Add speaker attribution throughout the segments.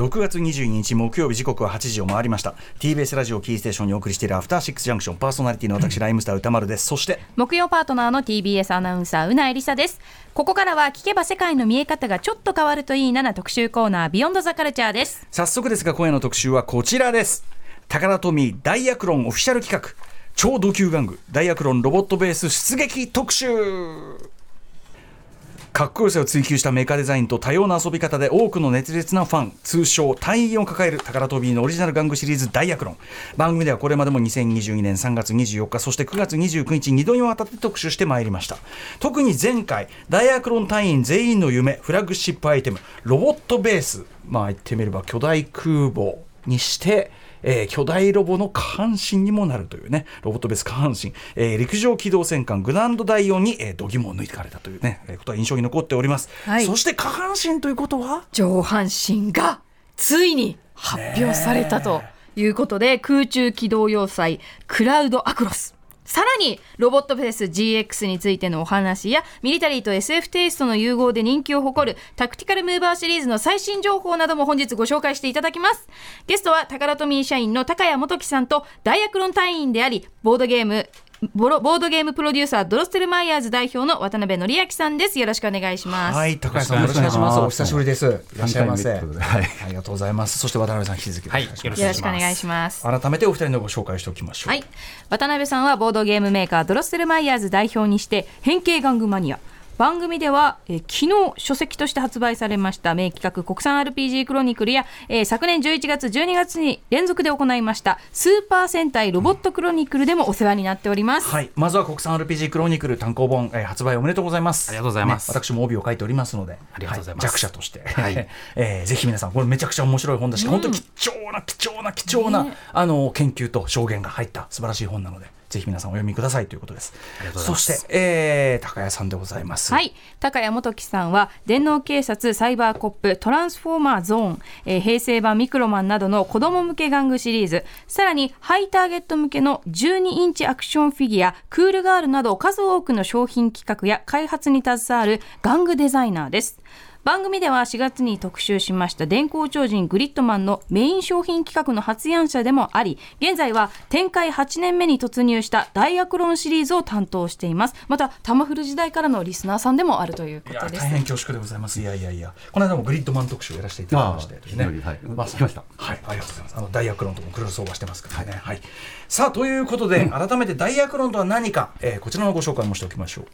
Speaker 1: 6月22日木曜日時刻は8時を回りました。TBS ラジオキーステーションにお送りしているアフターシックスジャンクション。パーソナリティの私ライムスター歌丸です。そして
Speaker 2: 木曜パートナーの TBS アナウンサーうなえりさです。ここからは聞けば世界の見え方がちょっと変わるといいなな特集コーナービヨンドザカルチャーです。
Speaker 1: 早速ですが今夜の特集はこちらです。高田トミーダイアクロンオフィシャル企画。超ド級玩具。ダイアクロンロボットベース出撃特集かっこよさを追求したメカデザインと多様な遊び方で多くの熱烈なファン通称隊員を抱える宝飛びのオリジナル玩具シリーズダイアクロン番組ではこれまでも2022年3月24日そして9月29日2度にわたって特集してまいりました。特に前回ダイアクロン隊員全員の夢フラッグシップアイテムロボットベース。まあ言ってみれば巨大空母にしてえー、巨大ロボの下半身にもなるというね、ロボットベース下半身、えー、陸上機動戦艦グランド第4に、えー、度肝を抜かれたというね、えー、ことは印象に残っております。はい、そして下半身ということは？
Speaker 2: 上半身がついに発表されたということで、空中機動要塞クラウドアクロス。さらに、ロボットフェス GX についてのお話や、ミリタリーと SF テイストの融合で人気を誇るタクティカルムーバーシリーズの最新情報なども本日ご紹介していただきます。ゲストは、タカラトミー社員の高谷元樹さんと、ダイアクロン隊員であり、ボードゲーム、ボロボードゲームプロデューサードロステルマイヤーズ代表の渡辺則明さんです。よろしくお願いします。
Speaker 1: はい高橋さんよろしくお願いします。お久しぶりです。いらっしゃいませ、はい、ありがとうござい。ますそして渡辺さん引き続き
Speaker 2: はい、よろしくお願いします。
Speaker 1: 改めてお二人のご紹介しておきましょう。
Speaker 2: はい。渡辺さんはボードゲームメーカードロステルマイヤーズ代表にして変形玩具マニア番組では、えー、昨日書籍として発売されました名企画国産 RPG クロニクルや、えー、昨年11月12月に連続で行いましたスーパー戦隊ロボットクロニクルでもお世話になっております、
Speaker 1: はい。まずは国産 RPG クロニクル単行本、えー、発売おめでとうございます。
Speaker 3: ありがとうございます、
Speaker 1: ね、私も帯を書いておりますので
Speaker 3: ありがとうございます、はい、
Speaker 1: 弱者として、はい、えー、ぜひ皆さんこれめちゃくちゃ面白い本だし、うん、本当に貴重な貴重な貴重な、ね、あの研究と証言が入った素晴らしい本なのでぜひ皆さんお読みくださいということです。そして、えー、高谷さんでございます。
Speaker 2: はい、高谷元樹さんは電脳警察サイバーコップトランスフォーマーゾーン、えー、平成版ミクロマンなどの子供向け玩具シリーズ、さらにハイターゲット向けの12インチアクションフィギュア、クールガールなど数多くの商品企画や開発に携わる玩具デザイナーです。番組では4月に特集しました電光超人グリッドマンのメイン商品企画の発案者でもあり現在は展開8年目に突入したダイアクロンシリーズを担当しています。またタマフル時代からのリスナーさんでもあるということです。
Speaker 1: 大変恐縮でございます。いやいやいや。この間もグリッドマン特集をやらせていただきましてね。はい、まあ、ました。はいありがとうございます。あのダイアクロンともクロスオーバーしてますからね、はい、はい、さあということで改めてダイアクロンとは何か、えー、こちらのご紹介もしておきましょう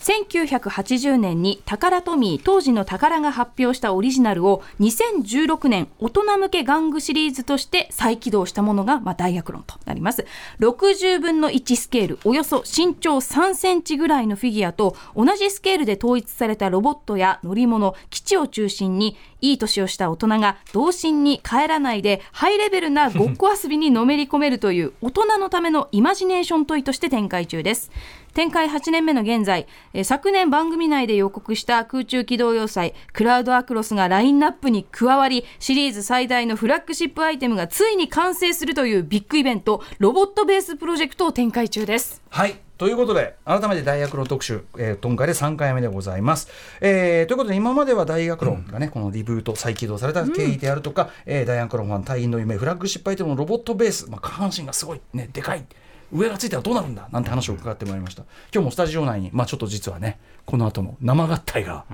Speaker 2: 1980年にタカラトミー当時の宝が発表したオリジナルを2016年大人向け玩具シリーズとして再起動したものが、まあ、ダイアクロンとなります。60分の1スケールおよそ身長3センチぐらいのフィギュアと同じスケールで統一されたロボットや乗り物基地を中心にいい年をした大人が童心に帰らないでハイレベルなごっこ遊びにのめり込めるという大人のためのイマジネーショントイとして展開中です。展開8年目の現在、え昨年番組内で予告した空中機動要塞クラウドアクロスがラインナップに加わりシリーズ最大のフラッグシップアイテムがついに完成するというビッグイベントロボットベースプロジェクトを展開中です
Speaker 1: はいということで、改めてダイアクロン特集、えー、今回で3回目でございます。えー、ということで、今までは大学論がね、うん、このリブート、再起動された経緯であるとか、うん、えー、大学論ファン隊員の夢、フラッグシップアイテムのロボットベース、まあ、下半身がすごい、ね、でかい。上がついたらどうなるんだなんて話を伺ってまいりました。今日もスタジオ内に、まあ、ちょっと実はねこの後の生合体が、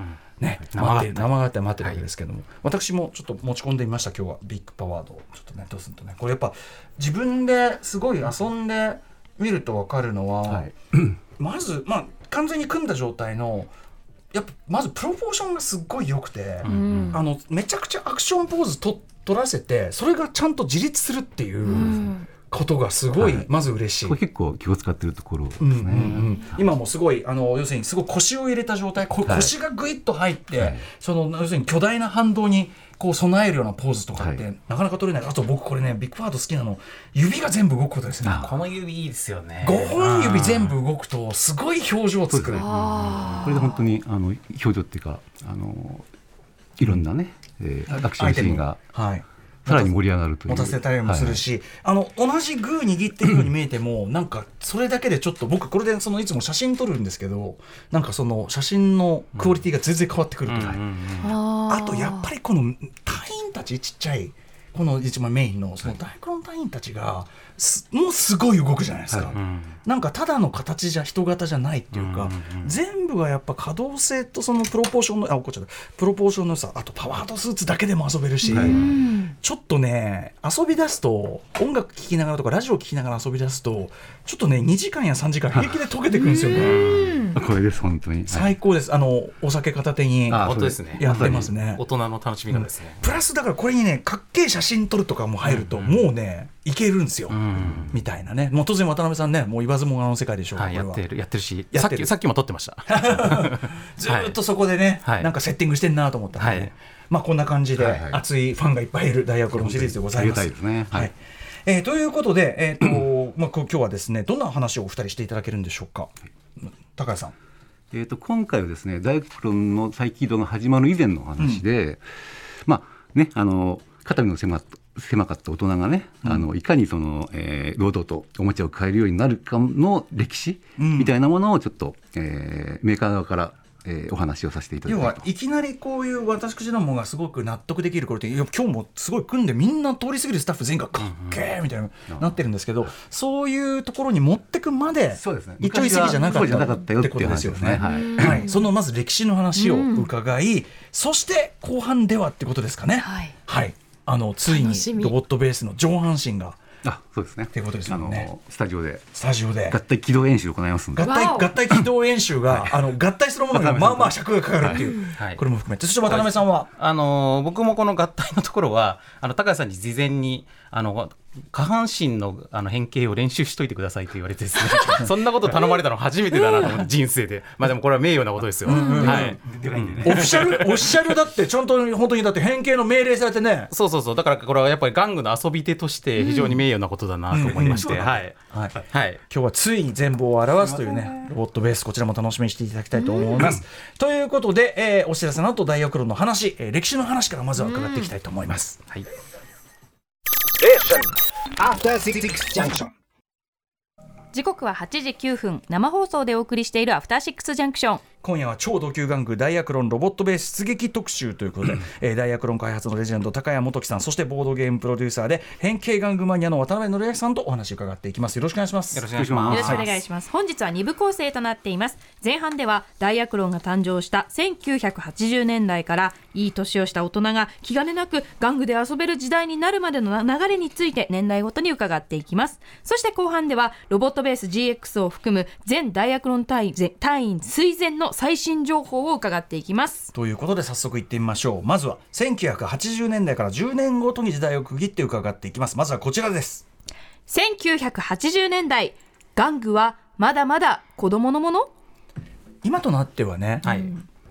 Speaker 1: ね、うん、待って生合体。待ってるわけですけども、はい、私もちょっと持ち込んでみました今日はビッグパワードを。ちょっとねどうするとねこれやっぱ自分ですごい遊んでみると分かるのは、はい、まずまあ完全に組んだ状態のやっぱまずプロポーションがすっごい良くて、うん、あのめちゃくちゃアクションポーズと取らせてそれがちゃんと自立するっていう。うんことがすごい、まず嬉しい。
Speaker 3: 結構気を使ってるところですね。うんうんう
Speaker 1: ん、今もすごいあの要するにすごい腰を入れた状態、腰がぐいっと入って、はい、その要するに巨大な反動にこう備えるようなポーズとかって、はい、なかなか取れない。あと僕これねビッグパート好きなの指が全部動くことですね。
Speaker 3: この指いいですよね。
Speaker 1: 5本指全部動くとすごい表情を作る。
Speaker 3: これで本当にあの表情っていうかあのいろんなね、えー、アクションシーンが。はいさらに盛り上がると
Speaker 1: いう。持たせたりもするし、はい、あの同じグー握ってるように見えても、なんかそれだけでちょっと僕これでそのいつも写真撮るんですけどなんかその写真のクオリティが全然変わってくるという、うん、あとやっぱりこの隊員たちちっちゃいこの一番メインのそのダイクロン隊員たちがもうすごい動くじゃないですか、はい、なんかただの形じゃ人型じゃないっていうか、うんうんうん、全部がやっぱ可動性とそのプロポーションのあこっちプロポーションのさあとパワードスーツだけでも遊べるし、はい、ちょっとね遊び出すと音楽聴きながらとかラジオ聴きながら遊び出すとちょっとね2時間や3時間平気で溶けてくるんですよね。
Speaker 3: これです本当に。
Speaker 1: 最高です、あのお酒片手に
Speaker 4: 本当ですね。
Speaker 1: やってますね。
Speaker 4: 大人の楽しみ方ですね、
Speaker 1: うん、プラスだからこれにねかっけえ写真撮るとかも入ると、もうねいけるんですよ、みたいなね。もう当然渡辺さんねもう言わずもがの世界でしょう、
Speaker 4: はい、やってるやってるしさっきさっきも撮ってました。
Speaker 1: ずっとそこでね、はい、なんかセッティングしてんなと思ったんで、はい、まあこんな感じで熱いファンがいっぱいいる大学のシリーズでございます。
Speaker 3: ね、はい。
Speaker 1: えー、ということで、えーとまあ、今日はですねどんな話をお二人していただけるんでしょうか、高橋さん。
Speaker 3: えーと、今回はですね大学論の再起動が始まる以前の話で、うん、まあねあの肩身の狭狭かった大人がね、うん、あのいかにその、えー、労働とおもちゃを買えるようになるかの歴史みたいなものをちょっと、えー、メーカー側からえー、お話をさせていただき
Speaker 1: 要はいきなりこういう私どもがすごく納得できる頃って今日もすごい組んでみんな通り過ぎるスタッフ全員がかっけーみたいな、なってるんですけど、そういうところに持ってくまで
Speaker 3: そうですね。
Speaker 1: 一朝一夕じゃなかったよってことですよね。はい、はい、そのまず歴史の話を伺い、そして後半ではってことですかね。はい、はい。あのついにロボットベースの上半身が
Speaker 3: あそうですね。
Speaker 1: っていうことですよね。
Speaker 3: スタジオで。
Speaker 1: スタジオで。
Speaker 3: 合体起動演習を行いますんで。
Speaker 1: 合体、合体起動演習が、あの、合体するものが、まあまあ尺がかかるっていう。これも含めて。そして渡辺さんは？
Speaker 4: あの、僕もこの合体のところは、あの、高橋さんに事前に、あの、下半身のあの変形を練習しといてくださいと言われてですね そんなこと頼まれたの初めてだなと思って人生でまあでもこれは名誉なことですよ、はい、オフ
Speaker 1: ィシャル オフィシャルだってちゃんと本当にだって変形の命令されてね
Speaker 4: そうそうそうだからこれはやっぱり玩具の遊び手として非常に名誉なことだなと思いまして、はい、
Speaker 1: はい、はい、今日はついに全貌を表すというねロボットベースこちらも楽しみにしていただきたいと思います、ということで、えー、お知らせの後大学論の話、えー、歴史の話からまずは伺っていきたいと思います、はい.
Speaker 2: 時刻は8時9分。生放送でお送りしているアフターシックスジャンクション
Speaker 1: 今夜は超同級玩具ダイアクロンロボットベース出撃特集ということで、えー、ダイアクロン開発のレジェンド高谷元樹さんそしてボードゲームプロデューサーで変形玩具マニアの渡辺則明さんとお話を伺っていきます。よろしくお願いします。
Speaker 4: よろしくお願いします。
Speaker 2: よろしくお願いします。本日は2部構成となっています。前半ではダイアクロンが誕生した1980年代からいい年をした大人が気兼ねなく玩具で遊べる時代になるまでの流れについて年代ごとに伺っていきます。そして後半ではロボットベース GX を含む全ダイアクロン隊員隊員垂前の最新情報を伺っていきます。
Speaker 1: ということで早速いってみましょう。まずは1980年代から10年ごとに時代を区切って伺っていきます。まずはこちらです。
Speaker 2: 1980年代玩具はまだまだ子供のもの？
Speaker 1: 今となってはね、はい、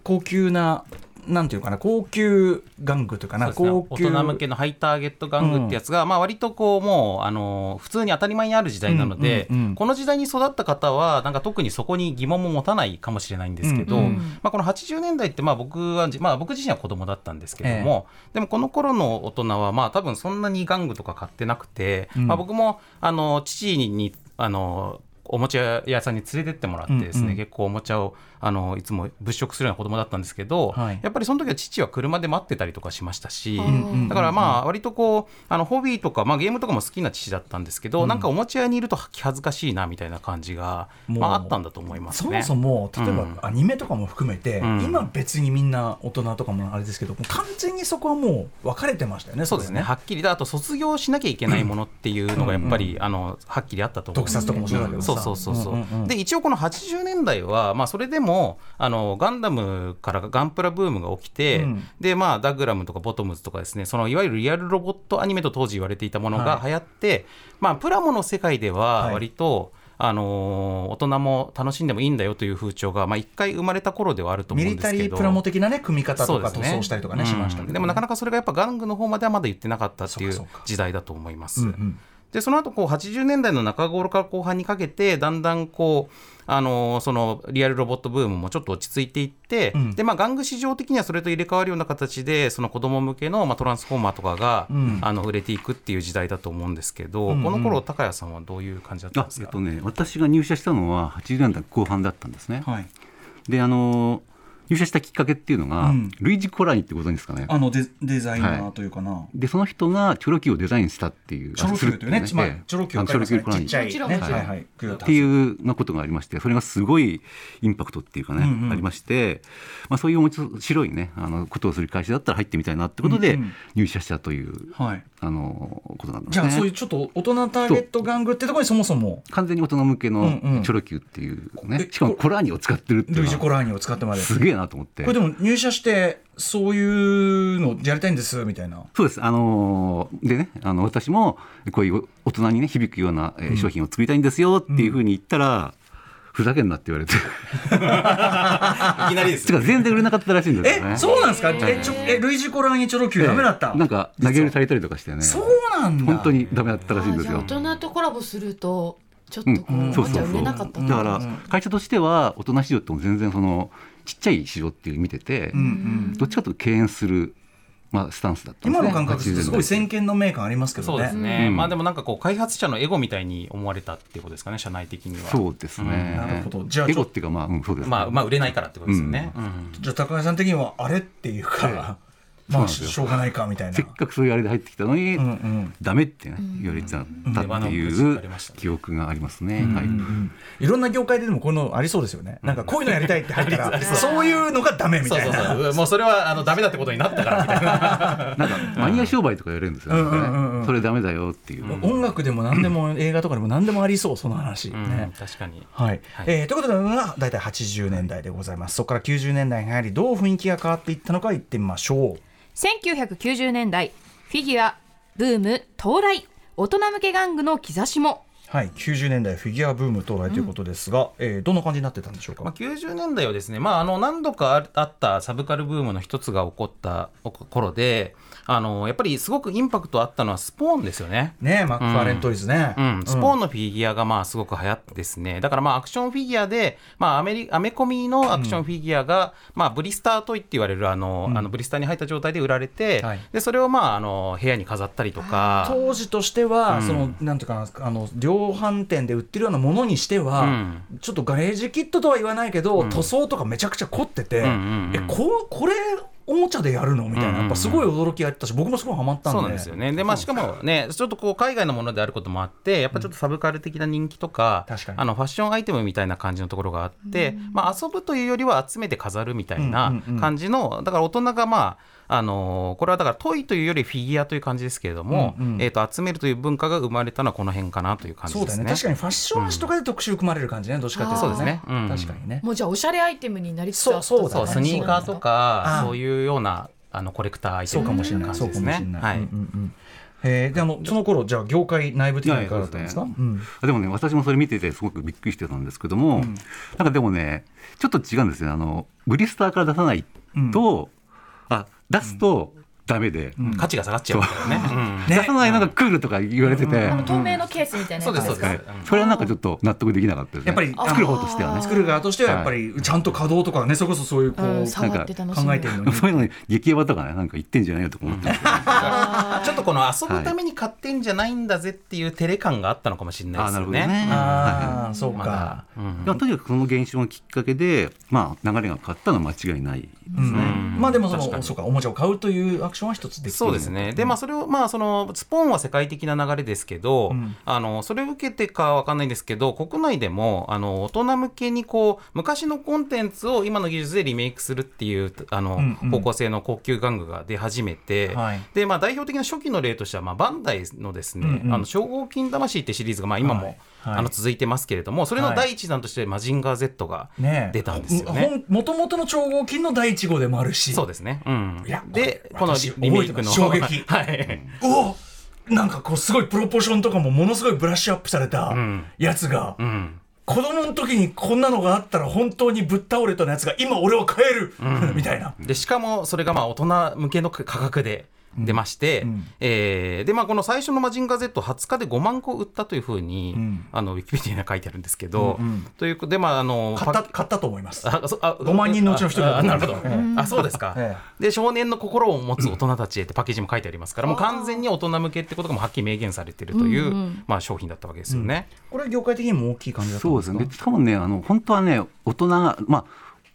Speaker 1: 高級ななんていうかな高級玩具というかな、ね、高
Speaker 4: 級大人向けのハイターゲット玩具ってやつが、うん、まあ割とこうもうあの普通に当たり前にある時代なので、うんうんうん、この時代に育った方はなんか特にそこに疑問も持たないかもしれないんですけど、うんうん、まあ、この80年代ってまあ僕は、まあ、僕自身は子供だったんですけども、えー、でもこの頃の大人はまあ多分そんなに玩具とか買ってなくて、うん、まあ、僕もあの父にあのおもちゃ屋さんに連れてってもらってですね、うんうん、結構おもちゃをあのいつも物色するような子供だったんですけど、はい、やっぱりその時は父は車で待ってたりとかしましたし、だからまあ割とこうあのホビーとか、まあ、ゲームとかも好きな父だったんですけど、うん、なんかおもちゃ屋にいると気恥ずかしいなみたいな感じが、まあ、あったんだと思います
Speaker 1: ね。そもそも例えばアニメとかも含めて、うん、今別にみんな大人とかもあれですけど完全にそこはもう分かれてましたよね。
Speaker 4: そうですね。はっきりあと卒業しなきゃいけないものっていうのがやっぱり、あのはっきりあったと思
Speaker 1: う特撮とかもそうだけど
Speaker 4: そうそうそうそう、で一応この80年代は、まあ、それでもあのガンダムからガンプラブームが起きて、うん、でまあ、ダグラムとかボトムズとかですねそのいわゆるリアルロボットアニメと当時言われていたものが流行って、はい、まあ、プラモの世界では割と、はいあのー、大人も楽しんでもいいんだよという風潮が、まあ、一回生まれた頃ではあると思うんですけど。ミリタリー
Speaker 1: プラモ的な、ね、組み方とか塗装したりとかね、しました
Speaker 4: でもなかなかそれがやっぱ玩具の方まではまだ言ってなかったっていう時代だと思います。うんうんでその後こう80年代の中頃から後半にかけてだんだんこうあのそのリアルロボットブームもちょっと落ち着いていって、うん、でまあ、玩具市場的にはそれと入れ替わるような形でその子供向けの、まあ、トランスフォーマーとかが、うん、あの売れていくっていう時代だと思うんですけど、うんうん、この頃高谷さんはどういう感じだったんですか、
Speaker 3: えっとね、私が入社したのは80年代後半だったんですね。はい、であの入社したきっかけっていうのが、
Speaker 1: うん。
Speaker 3: ルイージ・コラーニってご存知ですかね。
Speaker 1: あのデデザイナーというかな、
Speaker 3: でその人がチョロ Q をデザインしたっていう
Speaker 1: チョロ Q というね、
Speaker 3: あ
Speaker 1: つまり
Speaker 3: ええ。
Speaker 1: チョロ
Speaker 3: ョロ Q コラーニ
Speaker 1: ちっちゃいね、
Speaker 3: っていうなことがありましてそれがすごいインパクトっていうかね、
Speaker 1: うんうん
Speaker 3: ありまして、まあ、そういう面白いねあのことをする会社だったら入ってみたいなってことで入社したという、
Speaker 1: はい。
Speaker 3: あのことなんですね。
Speaker 1: じゃあそういうちょっと大人ターゲット玩具ってところにそもそも
Speaker 3: 完全に大人向けの
Speaker 1: うんうん
Speaker 3: チョロ Q っていう
Speaker 1: え
Speaker 3: ね、しかもコラーニを使ってるっていう
Speaker 1: ルイージ・コラーニを使ってまで。
Speaker 3: すげえなと思って
Speaker 1: これでも入社してそういうのやりたいんですみたいな。
Speaker 3: そうです。あのーでね、あの私もこういう大人にね響くような、えー商品を作りたいんですよっていうふうに言ったら、ふざけんなって言われて、
Speaker 4: いきなりです
Speaker 3: つか全然売れなかったらしいんですよね。
Speaker 1: え、そうなんですか？え、ちょえルイージ・コラーニチョロ Q ダメだった？
Speaker 3: なんか投げ売りされたりとかしてね。
Speaker 1: そうなんだ。
Speaker 3: 本当にダメだったらしいんですよ。
Speaker 5: 大人とコラボするとちょっとこう、
Speaker 3: うん、そうそうそう。
Speaker 5: おもちゃ売れなかった
Speaker 3: だから会社としては大人市場っても全然そのちっちゃい市場っていう見てて、
Speaker 1: うんうん。
Speaker 3: どっちかというと敬遠するまあスタンスだったんですね。
Speaker 1: 今の感覚ってすごい先見の明感ありますけどね。
Speaker 4: そうですね、
Speaker 3: うん。
Speaker 4: まあでもなんかこう開発者のエゴみたいに思われたっていうことですかね社内的には。
Speaker 3: そうですね。
Speaker 1: なるほど。じゃあ
Speaker 3: エゴっていうかまあ、うん、そうです、
Speaker 4: まあまあ売れないからってことですよね、うん。
Speaker 1: じゃあ高橋さん的にはあれっていうか、まあしょうがないかみたいな。
Speaker 3: せっかくそういうあれで入ってきたのに、
Speaker 1: うんうん。
Speaker 3: ダメって、ね、言われちゃったってい
Speaker 4: う
Speaker 3: 記憶がありますね。はい。
Speaker 1: いろんな業界ででもこういうのありそうですよね。なんかこういうのやりたいって入ったら、そういうのがダメみ
Speaker 4: そうそう
Speaker 1: たいな。
Speaker 4: そうもうそれはあのダメだってことになったからみたいな
Speaker 3: なんかマニア商売とかやるんですよ、
Speaker 1: うんうんうんうん
Speaker 3: それダメだよっていう。
Speaker 1: 音楽でも何でも映画とかでも何でもありそうその話、
Speaker 4: うん
Speaker 1: ね。
Speaker 4: 確かに
Speaker 1: はい
Speaker 4: はい
Speaker 1: えーということでが大体80年代でございますそこから90年代に入りどう雰囲気が変わっていったのか言ってみましょう
Speaker 2: 1990年代フィギュアブーム到来。大人向け玩具の兆しも。
Speaker 1: はい90年代フィギュアブーム到来ということですが、えーどんな感じになってたんでしょうか、
Speaker 4: まあ、90年代はですね、まあ、あの何度かああったサブカルブームの一つが起こった頃であのやっぱりすごくインパクトあったのはスポーンですよね。
Speaker 1: ねえマックファーレントイズね、
Speaker 4: うん、スポーンのフィギュアがまあすごく流行ってですね。だからまあアクションフィギュアで、まあ、アメリアメコミのアクションフィギュアが、まあ、ブリスタートイって言われるあの、あのブリスターに入った状態で売られて、
Speaker 1: はい。
Speaker 4: でそれをまああの部屋に飾ったりとか。
Speaker 1: 当時としては、
Speaker 4: うん。
Speaker 1: そのなんていうかなあの量販店で売ってるようなものにしては、
Speaker 4: うん。
Speaker 1: ちょっとガレージキットとは言わないけど、塗装とかめちゃくちゃ凝ってて、
Speaker 4: うんうんうん。
Speaker 1: えここれおもちゃでやるの？みたいな、やっぱすごい驚きがあったし僕もすごいハマったんで。
Speaker 4: そうなんですよね。で、まあ、しかもね、ちょっとこう海外のものであることもあって、やっぱちょっとサブカル的な人気とか、
Speaker 1: 確かに。
Speaker 4: あのファッションアイテムみたいな感じのところがあって、まあ、遊ぶというよりは集めて飾るみたいな
Speaker 1: うんうんうん。
Speaker 4: 感じの、だから大人がまあ、あのーこれはだからトイというよりフィギュアという感じですけれども、
Speaker 1: うんうん。
Speaker 4: えー、と集めるという文化が生まれたのはこの辺かなという感じですね。
Speaker 1: ね。確かにファッション誌とかで特集組まれる感じね、どっちかっていうと
Speaker 5: そうです
Speaker 4: ね。うん。
Speaker 1: 確かにね。
Speaker 5: もうじゃあおしゃれアイテムになりつつあった
Speaker 1: そうそうだね。
Speaker 4: そうスニーカーと
Speaker 1: あ
Speaker 4: か
Speaker 1: ー
Speaker 4: そういうようなあのコレクターアイテ
Speaker 1: そう
Speaker 4: ム
Speaker 1: かもしれない、
Speaker 4: です
Speaker 1: かもしれない。
Speaker 4: ねはい。
Speaker 1: うんうんうん。えーであのその頃じゃあ業界内部的にはいかがだったんですか？
Speaker 3: いやい。や
Speaker 1: うん。
Speaker 3: でもね私もそれ見ててすごくびっくりしてたんですけども、なんかでもねちょっと違うんですよあのブリスターから出さないと、あ出すとダメで、
Speaker 4: 価値が下がっちゃうから
Speaker 1: ね。
Speaker 3: 出さないのがクールとか言われてて、
Speaker 5: 透明のケースみたいな
Speaker 4: そうですそうです。
Speaker 3: はい。それはなんかちょっと納得できなかったですね。
Speaker 1: やっぱり
Speaker 3: 作る方としてはね
Speaker 1: 作る側としてはやっぱりちゃんと稼働とかねそれこそそういうこう、
Speaker 5: うん触って楽しむ。
Speaker 1: 考えてるのに。
Speaker 3: そういうのに激ヤバとかねなんか言ってんじゃないよとか思って
Speaker 4: ちょっとこの遊ぶために買ってんじゃないんだぜっていう照れ感があったのかもしれないですよね。
Speaker 3: あーなるほどね。
Speaker 1: ああそうか。
Speaker 4: まだ。う
Speaker 3: とにかくその現象のきっかけで、まあ、流れが変わったのは間違いないですね。
Speaker 4: ん。
Speaker 1: まあでもそのそうかおもちゃを買うというアクションは一つできて
Speaker 4: そうですね。で、まあ、それを、まあ、その、スポーンは世界的な流れですけど、
Speaker 1: ん。
Speaker 4: あの、それを受けてかわかんないんですけど、国内でも、あの、大人向けに、こう、昔のコンテンツを今の技術でリメイクするっていう、あの、
Speaker 1: うんうん。
Speaker 4: 方向性の高級玩具が出始めて、
Speaker 1: はい。
Speaker 4: で、まあ、代表的な初期の例としては、まあ、バンダイのですね、
Speaker 1: うんうん。
Speaker 4: あの、称号金魂ってシリーズが、まあ、今も、
Speaker 1: はいはい
Speaker 4: あの、続いてますけれども、それの第一弾として、マジンガー Z が
Speaker 1: ね
Speaker 4: 出たんですよね。
Speaker 1: もともとの超合金の第一号でもあるし。
Speaker 4: そうですね。うん
Speaker 1: いや。
Speaker 4: で、
Speaker 1: こ
Speaker 4: のリメイクの。
Speaker 1: 衝撃
Speaker 4: はい。
Speaker 1: おなんかこうすごいプロポーションとかもものすごいブラッシュアップされた
Speaker 4: ん
Speaker 1: やつが、
Speaker 4: うん。
Speaker 1: 子供の時にこんなのがあったら本当にぶっ倒れたやつが今俺は買える、みたいな。
Speaker 4: でしかもそれがまあ大人向けの価格で出まして、
Speaker 1: うん。
Speaker 4: えーでまあこの最初の「マジンガー Z」20日で5万個売ったというふうに、
Speaker 1: ん。
Speaker 4: あのウィキペディアには書いてあるんですけど、
Speaker 1: うんうん。
Speaker 4: ということでまああの
Speaker 1: 買った
Speaker 4: パ
Speaker 1: 買ったと思います。
Speaker 4: あそあ
Speaker 1: 5万人のうちの一人だ
Speaker 4: なるほど、
Speaker 1: え
Speaker 4: あそうですか、
Speaker 1: え
Speaker 4: で少年の心を持つ大人たちへってパッケージも書いてありますからもう完全に大人向けってことがもうはっきり明言されているという、まあ、商品だったわけですよね。
Speaker 1: これは業界的にも大きい感じだったんですか？
Speaker 3: そうですね。でしかもね、あの本当はね、大人がまあ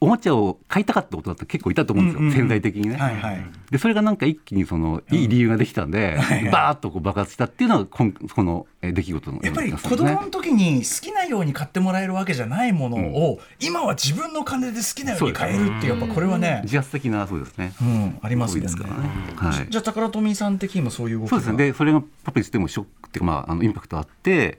Speaker 3: おもちゃを買いたかった大人って結構いたと思うんですよ、
Speaker 1: うんうんうん
Speaker 3: 潜在的にね。
Speaker 1: はいはい
Speaker 3: でそれがなんか一気にそのいい理由ができたんで、
Speaker 1: はいはい
Speaker 3: バーッとこう爆発したっていうのがこのえ出来事の
Speaker 1: やっぱり子供の時に好きなように買ってもらえるわけじゃないものを、今は自分の金で好きなように買えるっていうやっぱこれはね、
Speaker 3: 自発的なそうですね。
Speaker 1: うん、あります
Speaker 3: ですからね。はい。
Speaker 1: じゃあ宝富さん的にもそういう動きが
Speaker 3: そうですね。で、それがパペットでもショックっていうか、まあ、あのインパクトあって、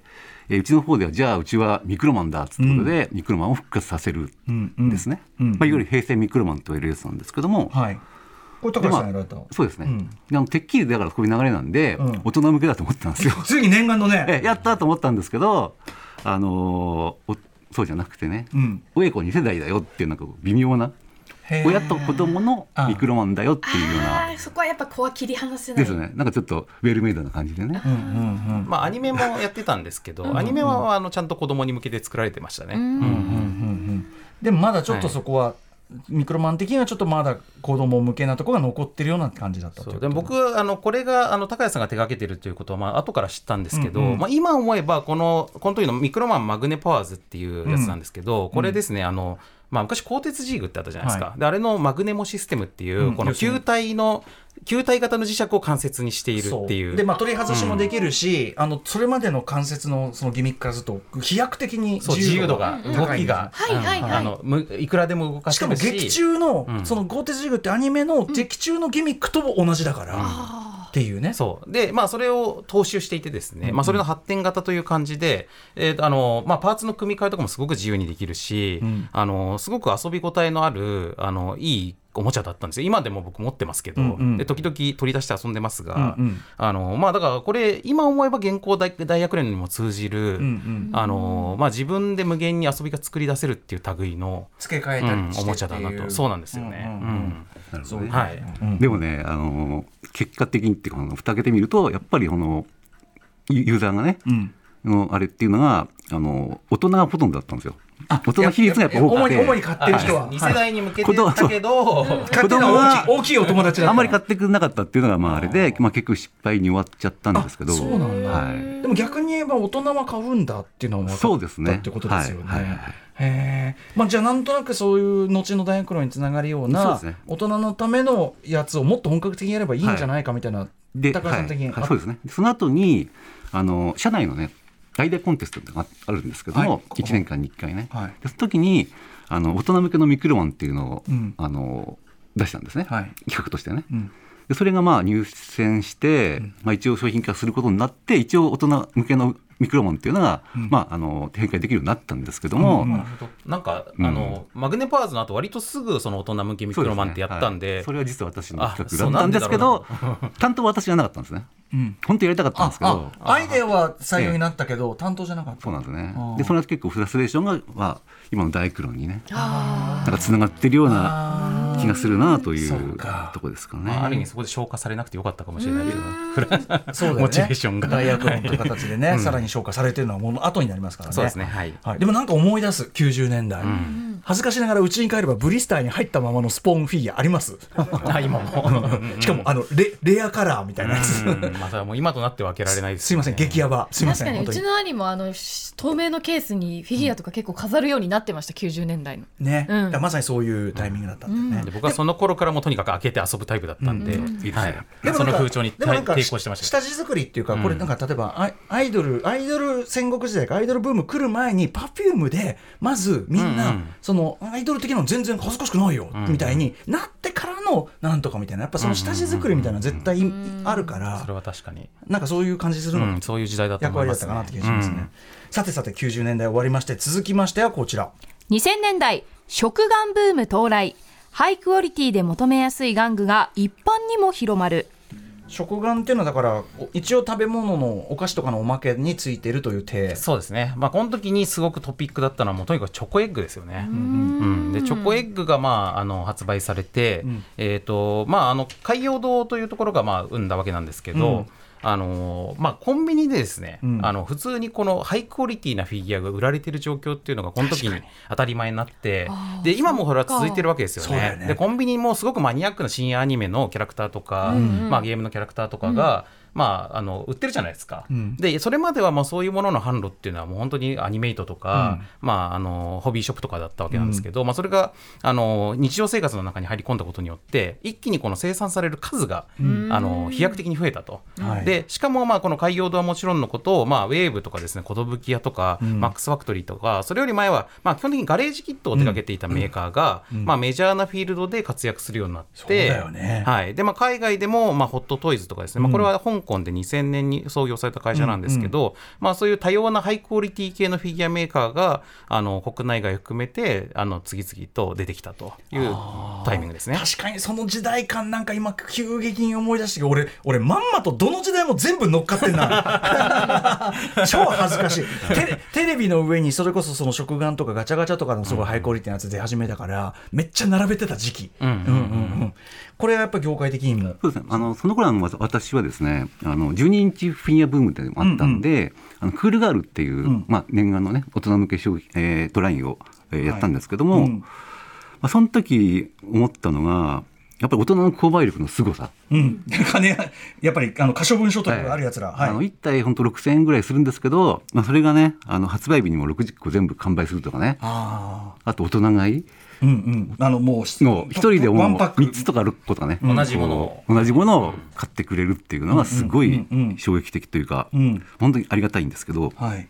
Speaker 3: えーうちの方では、じゃあ、うちはミクロマンだっつうことで、ミクロマンを復活させる
Speaker 1: うん
Speaker 3: ですね。
Speaker 1: うん。
Speaker 3: まあ、いわゆる平成ミクロマンと言われるやつなんですけども、
Speaker 1: はい。これ高橋さんやられた、
Speaker 3: そうですね。
Speaker 1: うん。
Speaker 3: であのてっきりだからこういう流れなんで、
Speaker 1: うん。
Speaker 3: 大人向けだと思ってたんですよ。
Speaker 1: ついに念願のね、
Speaker 3: えやったと思ったんですけど、あのーおそうじゃなくてね、
Speaker 1: うん、
Speaker 3: 親子2世代だよっていうなんか微妙な親と子供のミクロマンだよっていうような。
Speaker 5: あーそこはやっぱこうは切り離せない。
Speaker 3: ですね。なんかちょっとウェルメイドな感じでね。
Speaker 1: うんうんうん。
Speaker 4: まあアニメもやってたんですけどアニメはあのちゃんと子供に向けて作られてましたね。
Speaker 1: うんうんうんうんでもまだちょっとそこは、ミクロマン的にはちょっとまだ子供向けなところが残ってるような感じだった
Speaker 4: でも僕あのこれがあの高谷さんが手掛けてるということはまあ後から知ったんですけど、
Speaker 1: うんうん。
Speaker 4: まあ、今思えばこのこの時のミクロマンマグネパワーズっていうやつなんですけど、これですねあの、まあ、昔鋼鉄ジーグってあったじゃないですか、
Speaker 1: は
Speaker 4: であれのマグネモシステムっていう、
Speaker 1: うん
Speaker 4: この球体の球体型の磁石を関節にしているっていう。
Speaker 1: でまあ取り外しもできるし、あのそれまでの関節のそのギミックからすると飛躍的に
Speaker 4: そう自由度が動きが、
Speaker 5: はいはいはい。
Speaker 4: あのむいくらでも動か
Speaker 1: し。かも劇中の、
Speaker 4: うん。
Speaker 1: その「ゴーテジグ」ってアニメの劇中のギミックとも同じだから、
Speaker 5: あ
Speaker 1: っていうね。
Speaker 4: そう。でまあそれを踏襲していてですね、まあ、それの発展型という感じで、えーとあのまあ、パーツの組み替えとかもすごく自由にできるし、
Speaker 1: うん。
Speaker 4: あのすごく遊び応えのあるあのいいおもちゃだったんですよ。今でも僕持ってますけど、
Speaker 1: うんうん。
Speaker 4: で時々取り出して遊んでますが、
Speaker 1: うんうん。
Speaker 4: あのまあ、だからこれ今思えば現行大大学連にも通じる、
Speaker 1: うんうん。
Speaker 4: あのまあ、自分で無限に遊びが作り出せるっていう類の、
Speaker 1: 付け替え
Speaker 4: うん
Speaker 1: たりして
Speaker 4: おもちゃだなと。そうなんですよね。
Speaker 3: でもね、あの結果的にっていうか、蓋開けてみると、やっぱりこのユユーザーがね、
Speaker 1: うん。
Speaker 3: のあれっていうのが、あの大人がほとんどだったんですよ。大人比率がやっぱ多くて、
Speaker 1: 主に主に買ってる人は、
Speaker 4: 2
Speaker 1: はい。
Speaker 4: 世代に向けてだけど、
Speaker 1: 買ってるのは大きい大きいお友達だ
Speaker 3: あんまり買ってくれなかったっていうのが、まああれで、まあ結局失敗に終わっちゃったんですけど。
Speaker 1: あそうなんだ。
Speaker 3: はい。
Speaker 1: でも逆に言えば大人は買うんだっていうのは分か
Speaker 3: そうですね
Speaker 1: ったってことですよね。
Speaker 3: はい。はい。
Speaker 1: え、まあ、じゃあなんとなくそういう後の大学論につながるよう
Speaker 3: そう
Speaker 1: な
Speaker 3: ですね。
Speaker 1: 大人のためのやつをもっと本格的にやればいいんじゃないかみたいな、
Speaker 3: で、
Speaker 1: 高橋さん的に、
Speaker 3: はいはい。そうですね。その後に、あの、社内のね、アイデアコンテストっていうのがあるんですけども、
Speaker 1: はい。
Speaker 3: 1年間に1回ね。
Speaker 1: はい。
Speaker 3: でその時に、あの、大人向けのミクロマンっていうのを、
Speaker 1: うん。
Speaker 3: あの、出したんですね。
Speaker 1: はい。
Speaker 3: 企画としてね。
Speaker 1: うん。
Speaker 3: でそれがまあ入選して、まあ、一応商品化することになって一応大人向けのミクロマンっていうのが、まあ、あの展開できるようになったんですけども、
Speaker 1: うん。
Speaker 4: なるほどなんか、
Speaker 3: うん。
Speaker 4: あのマグネパワーズの後割とすぐその大人向けミクロマンってやったんで。
Speaker 3: ねはいそれは実は私の
Speaker 4: あ
Speaker 3: 企画だったんですけど担当は私じゃなかったんですね
Speaker 1: うん。
Speaker 3: 本当やりたかったんですけど。
Speaker 1: あアイデアは採用になったけど、担当じゃなかった。
Speaker 3: そうなんですね。でその後結構フラストレーションが、まあ、今の大クロンにね
Speaker 5: あ
Speaker 3: なんかつながってるような
Speaker 1: あ
Speaker 3: 気がするなとい
Speaker 1: そう
Speaker 3: とこですかね。
Speaker 4: まあ、ある意味そこで消化されなくてよかったかもしれないけど
Speaker 1: うだよね。
Speaker 4: モチベーションが。
Speaker 1: 大学論という形でね、さらに消化されてるのはもの後になりますからね。
Speaker 4: そうですね。はい。
Speaker 1: はい、でもなんか思い出す90年代、恥ずかしながらうちに帰ればブリスターに入ったままのスポーンフィギュアあります？
Speaker 4: あ今も。
Speaker 1: しかもあのレレアカラーみたいなやつ、
Speaker 4: うんまたもう今となっては開けられないです
Speaker 1: すいません激ヤバ。すいません
Speaker 5: 確かにうちの兄もあのし透明のケースにフィギュアとか結構飾るようになってました90年代の。
Speaker 1: ね、
Speaker 5: うん。
Speaker 1: まさにそういうタイミングだったんだよね、
Speaker 4: で僕はその頃からもうとにかく開けて遊ぶタイプだったんで、はい。
Speaker 1: でも
Speaker 4: その風潮に抵抗してました
Speaker 1: 下地作りっていうか、これなんか例えばアイアイドルアイドル戦国時代かアイドルブーム来る前にパフュームでまずみんな、
Speaker 4: うんうん。
Speaker 1: そのアイドル的なの全然恥ずかしくないよ、みたいになってからのなんとかみたいな。やっぱその下地作りみたいなの絶対あるから、
Speaker 4: それは確かに、
Speaker 1: なんかそういう感じするの？
Speaker 4: うん、そういう時代だと
Speaker 1: 役
Speaker 4: 思いますね。
Speaker 1: 割だったかなって気がしますね、さてさて90年代終わりまして続きましてはこちら。
Speaker 2: 2000年代食玩ブーム到来。ハイクオリティで求めやすい玩具が一般にも広まる
Speaker 1: 食玩っていうのはだからお一応食べ物のお菓子とかのおまけについてるという体。
Speaker 4: そうですね、まあ、この時にすごくトピックだったのはもうとにかくチョコエッグですよね。うん。でチョコエッグが、まあ、あの発売されて、
Speaker 1: ん。
Speaker 4: えーとまあ、あの海洋堂というところが、まあ、生んだわけなんですけど、
Speaker 1: うん
Speaker 4: あのまあ、コンビニでですね、
Speaker 1: うん。
Speaker 4: あの普通にこのハイクオリティなフィギュアが売られてる状況っていうのがこの時に。当たり前になってで今もそれは続いてるわけですよ
Speaker 1: ね。
Speaker 4: ね。でコンビニもすごくマニアックな深夜アニメのキャラクターとか、
Speaker 1: ん
Speaker 4: まあ、ゲームのキャラクターとかが、まあ、あの売ってるじゃないですか、
Speaker 1: うん。
Speaker 4: でそれまではまあそういうものの販路っていうのはもう本当にアニメイトとか、まあ、あのホビーショップとかだったわけなんですけど、まあ、それがあの日常生活の中に入り込んだことによって一気にこの生産される数が、あの飛躍的に増えたと。
Speaker 1: はい。
Speaker 4: でしかもまあこの海洋堂はもちろんのことを、まあ、ウェーブとかですね寿屋とか、マックスファクトリーとかそれより前は、まあ、基本的にガレージキットを手掛けていたメーカーが、まあ、メジャーなフィールドで活躍するようになって
Speaker 1: ね。
Speaker 4: はい。でまあ、海外でも、まあ、ホットトイズとかですね、まあ、これは香港で2000年に創業された会社なんですけど、まあ、そういう多様なハイクオリティ系のフィギュアメーカーがあの国内外含めてあの次々と出てきたというタイミングですね。
Speaker 1: 確かにその時代感なんか今急激に思い出して俺俺まんまとどの時代も全部乗っかってんな。超恥ずかしい。テレテレビの上にそれこそその食玩とかガチャガチャとかのすごいハイクオリティなやつ出始めたからめっちゃ並べてた時期、
Speaker 4: うんうん。うん
Speaker 1: うんうんこれはやっぱ業界的にも。
Speaker 3: そうですね。あのその頃あのわ私はですね、あの12インチフィギュアブームっていうのもあったんで、あのクールガールっていう、
Speaker 1: ん。
Speaker 3: まあ念願のね大人向け商品、えートラインを、えーやったんですけども、
Speaker 1: うん。
Speaker 3: まあその時思ったのが。やっぱり大人の購買力の凄さ、
Speaker 1: うん、金やっぱりあの可処分所得があるやつら、はい。
Speaker 3: あの1体本当6000円ぐらいするんですけど、まあ、それがねあの発売日にも60個全部完売するとかね。
Speaker 1: あ
Speaker 3: あと大人買い。
Speaker 1: あうんうん。あのもう
Speaker 3: の一人でもう
Speaker 1: ワンパック。
Speaker 3: 3つとか6個とかね、
Speaker 4: 同じものを。
Speaker 3: 同じものを買ってくれるっていうのがすごい
Speaker 1: うんうんうん。
Speaker 3: 衝撃的というか、
Speaker 1: うん。
Speaker 3: 本当にありがたいんですけど、
Speaker 1: はい、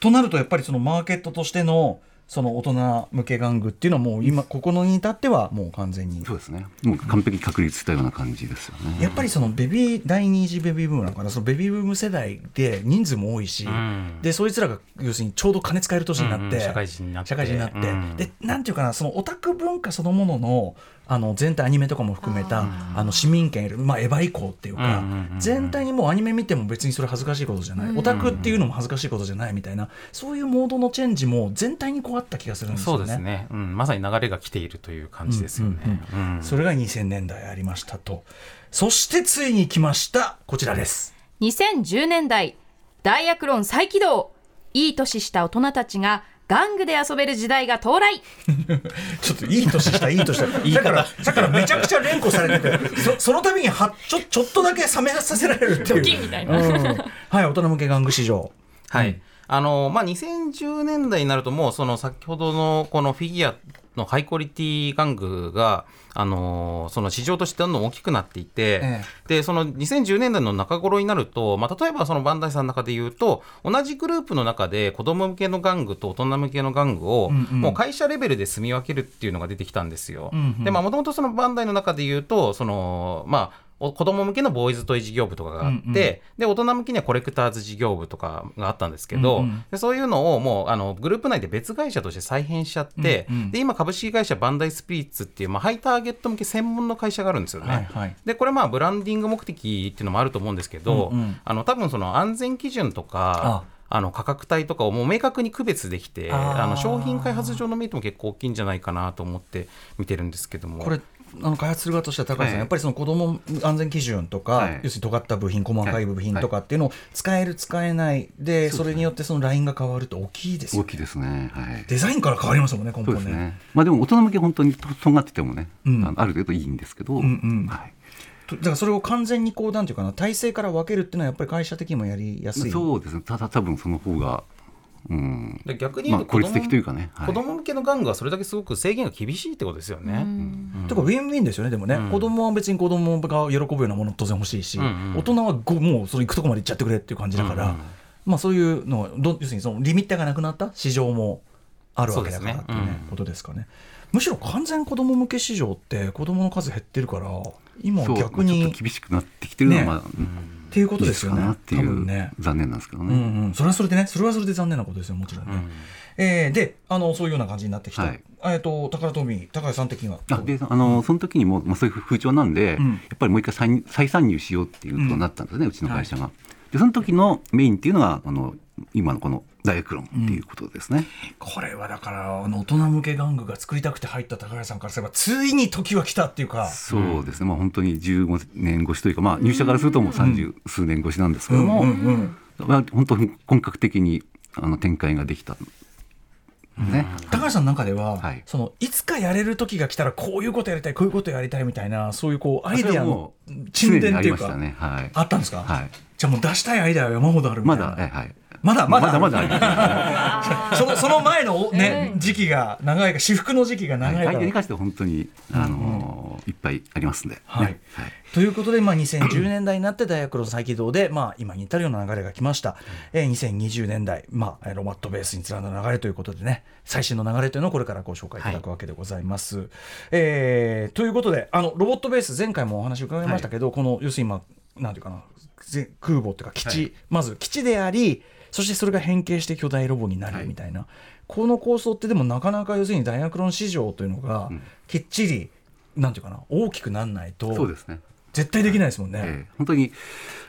Speaker 1: となるとやっぱりそのマーケットとしてのその大人向け玩具っていうのはもう今ここのに至ってはもう完全に。
Speaker 3: そうですね。もう完璧に確立したような感じですよね。
Speaker 1: やっぱりそのベビー第二次ベビーブームなのかな。そのベビーブーム世代で人数も多いし、
Speaker 4: ん。
Speaker 1: でそいつらが要するにちょうど金使える年になって、
Speaker 4: うんうん。社会人になって。
Speaker 1: 社会人になって。
Speaker 4: うん。
Speaker 1: でなんていうかなそのオタク文化そのもののあの全体アニメとかも含めたあの市民権、まあ、エヴァ以降っていうか、
Speaker 4: うんうんうんうん。
Speaker 1: 全体にもうアニメ見ても別にそれ恥ずかしいことじゃない、オタクっていうのも恥ずかしいことじゃないみたいなそういうモードのチェンジも全体にこうあった気がするんですよね。
Speaker 4: そうですね、うん、まさに流れが来ているという感じですよね。うん
Speaker 1: それが2000年代ありましたと。そしてついに来ましたこちらです。
Speaker 2: 2010年代ダイアクロン再起動。いい年した大人たちが玩具で遊べる時代が到来。
Speaker 1: ちょっといい年したいい年した。だからだからめちゃくちゃ連呼されてて そその度にはちょちょっとだけ冷めさせられるっていう。
Speaker 5: ドキンみたいな。
Speaker 1: うん。はい大人向け玩具市場。
Speaker 4: はい。あのまあ、2010年代になるともうその先ほどのこのフィギュアのハイクオリティ玩具が、あのその市場としてどんどん大きくなっていて、
Speaker 1: え
Speaker 4: でその2010年代の中頃になると、まあ、例えばそのバンダイさんの中で言うと同じグループの中で子供向けの玩具と大人向けの玩具を、
Speaker 1: うんうん。
Speaker 4: もう会社レベルで住み分けるっていうのが出てきたんですよ。
Speaker 1: うんうん。
Speaker 4: でまあもともとそのバンダイの中で言うとそのまあお子供向けのボーイズトイ事業部とかがあって、
Speaker 1: うんうん。
Speaker 4: で大人向けにはコレクターズ事業部とかがあったんですけど、
Speaker 1: うんうん。
Speaker 4: でそういうのをもうあのグループ内で別会社として再編しちゃって、
Speaker 1: うんうん。
Speaker 4: で今株式会社バンダイスピリッツっていう、まあ、ハイターゲット向け専門の会社があるんですよね。
Speaker 1: はいはい。
Speaker 4: でこれまあブランディング目的っていうのもあると思うんですけど、
Speaker 1: うんうん。
Speaker 4: あの多分その安全基準とかあ。の価格帯とかをもう明確に区別できて
Speaker 1: あ
Speaker 4: の商品開発上のメリットも結構大きいんじゃないかなと思って見てるんですけども。
Speaker 1: これあの開発する側としては高橋さん、
Speaker 3: はい
Speaker 1: やっぱりその子ども安全基準とか、
Speaker 3: はい
Speaker 1: 要するに尖った部品細かい部品とかっていうのを使える使えないでそれによってそのラインが変わると大きいですよ
Speaker 3: 大きいですね。はい。
Speaker 1: デザインから変わりますもんね根本ね
Speaker 3: ね。まあでも大人向け本当にととんがっててもね、
Speaker 1: うん
Speaker 3: ある程度いいんですけど、
Speaker 1: んうん
Speaker 3: はい。
Speaker 1: とだからそれを完全にこうなんていうかな体制から分けるっていうのはやっぱり会社的にもやりやすい
Speaker 3: そうですね。ただ多分その方が、うん、
Speaker 4: で逆に言うと
Speaker 3: まあ効率的というかね。はい。
Speaker 4: 子供向けの玩具はそれだけすごく制限が厳しいってことですよね。
Speaker 1: てかウィンウィンですよねでもね、
Speaker 4: うん。
Speaker 1: 子供は別に子供が喜ぶようなもの当然欲しいし、
Speaker 4: うんうん。
Speaker 1: 大人はごもうその行くとこまで行っちゃってくれっていう感じだから、
Speaker 4: うんうん。
Speaker 1: まあそういうのはど要するにそのリミッターがなくなった市場もあるわけだからっていうねことですかね。むしろ完全子供向け市場って子供の数減ってるから今逆に
Speaker 3: まあちょっと厳しくなってきてるのは、
Speaker 1: ね。
Speaker 3: まあ、
Speaker 1: っていうことですよね。
Speaker 3: っていう、
Speaker 1: ね。
Speaker 3: 残念なんですけどね。
Speaker 1: うんうん、それはそれでね。それはそれで残念なことですよもちろん。ね、
Speaker 4: うん
Speaker 1: えーであのそういうような感じになってきた、
Speaker 3: はい。
Speaker 1: えっと宝トミー高橋さん的には？
Speaker 3: あであのその時にも、まあ、そういう風潮なんで、
Speaker 1: うん。
Speaker 3: やっぱりもう一回再再参入しようっていうことになったんですね、うちの会社が。でその時のメインっていうのがあの今のこのダイエクロンっていうことですね。
Speaker 1: これはだからあの大人向け玩具が作りたくて入った高橋さんからすればついに時は来たっていうか、
Speaker 3: そうですね、まあ、本当に15年越しというか、まあ、入社からするともう三十数年越しなんですけども、
Speaker 1: うんうん
Speaker 3: まあ、本当に本格的にあの展開ができたね。
Speaker 1: 高橋さんの中では、
Speaker 3: はい
Speaker 1: そのいつかやれる時が来たらこういうことやりたいこういうことやりたいみたいなそういうこうアイデアの沈殿っていうか
Speaker 3: あね。はい。
Speaker 1: あったんですか、
Speaker 3: はい。
Speaker 1: じゃあもう出したいアイデアは山ほどあるみた
Speaker 3: ま
Speaker 1: いな
Speaker 3: だ、はいはい。
Speaker 1: まだまだ。
Speaker 3: まだまだ。
Speaker 1: そのその前の、ね時期が長いか私服の時期が長いか。ら、
Speaker 3: はい、に関しては本当に、あのーいっぱいありますんで、ね。
Speaker 1: はい。ということで、まあ、2010年代になって大学の再起動で、まあ、今に至るような流れが来ました、えー2020年代、まあ、えーロマットベースに連なる流れということでね最新の流れというのをこれからご紹介いただくわけでございます。えーということであのロボットベース前回もお話伺いましたけど、この要するに今なんていうかなぜ空母っていうか基地、
Speaker 3: はい。
Speaker 1: まず基地でありそしてそれが変形して巨大ロボになるみたいな、この構想ってでもなかなか要するに大学論市場というのが
Speaker 3: ん。
Speaker 1: きっちり、なんていうかな大きくならないと
Speaker 3: そうですね。
Speaker 1: 絶対できないですもんね。
Speaker 3: ええ。本当に、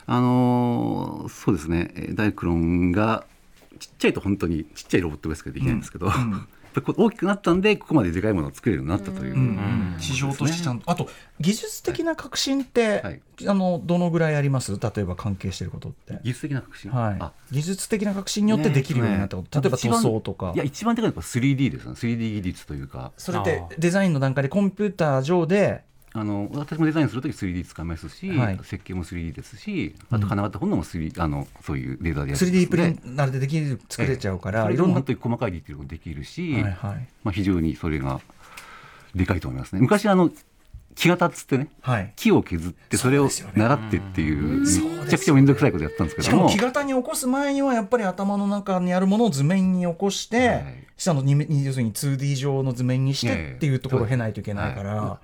Speaker 3: あのーそうですね、えーダイクロンがちっちゃいと本当にちっちゃいロボットベースができないんですけど、やっぱりこう大きくなったんで、ここまででかいものを作れるようになったという。
Speaker 1: うん市場としてちゃんと、あと技術的な革新って、
Speaker 3: はい。
Speaker 1: あのどのぐらいあります？例えば関係していることって。
Speaker 3: 技術的な革新、
Speaker 1: はい。
Speaker 3: あ、
Speaker 1: 技術的な革新によってできるようになったこと、
Speaker 3: ね。
Speaker 1: 例えば塗装とか。
Speaker 3: いや、一番でかいのは 3D ですね、3D 技術というか、
Speaker 1: それってデザインの段階でコンピューター上で
Speaker 3: あの私もデザインするとき 3D 使いますし、
Speaker 1: はい。
Speaker 3: 設計も 3D ですし、あと金型本のも 3D、あのそういうレーザーでやる
Speaker 1: 3D プリンターでできる作れちゃうから、
Speaker 3: い
Speaker 1: いろんな。
Speaker 3: 細かいディテールもできるし、
Speaker 1: はいはい。
Speaker 3: まあ、非常にそれがでかいと思いますね。昔あの木型っつってね
Speaker 1: はい。
Speaker 3: 木を削ってそれを習ってっていう
Speaker 1: ね
Speaker 3: めちゃくちゃ面倒くさいことやったんですけども。
Speaker 1: しかも木型に起こす前にはやっぱり頭の中にあるものを図面に起こして、
Speaker 3: はい。
Speaker 1: 下のに要するに 2D 上の図面にし
Speaker 3: ええ
Speaker 1: てっていうところを経ないといけないから、
Speaker 3: はな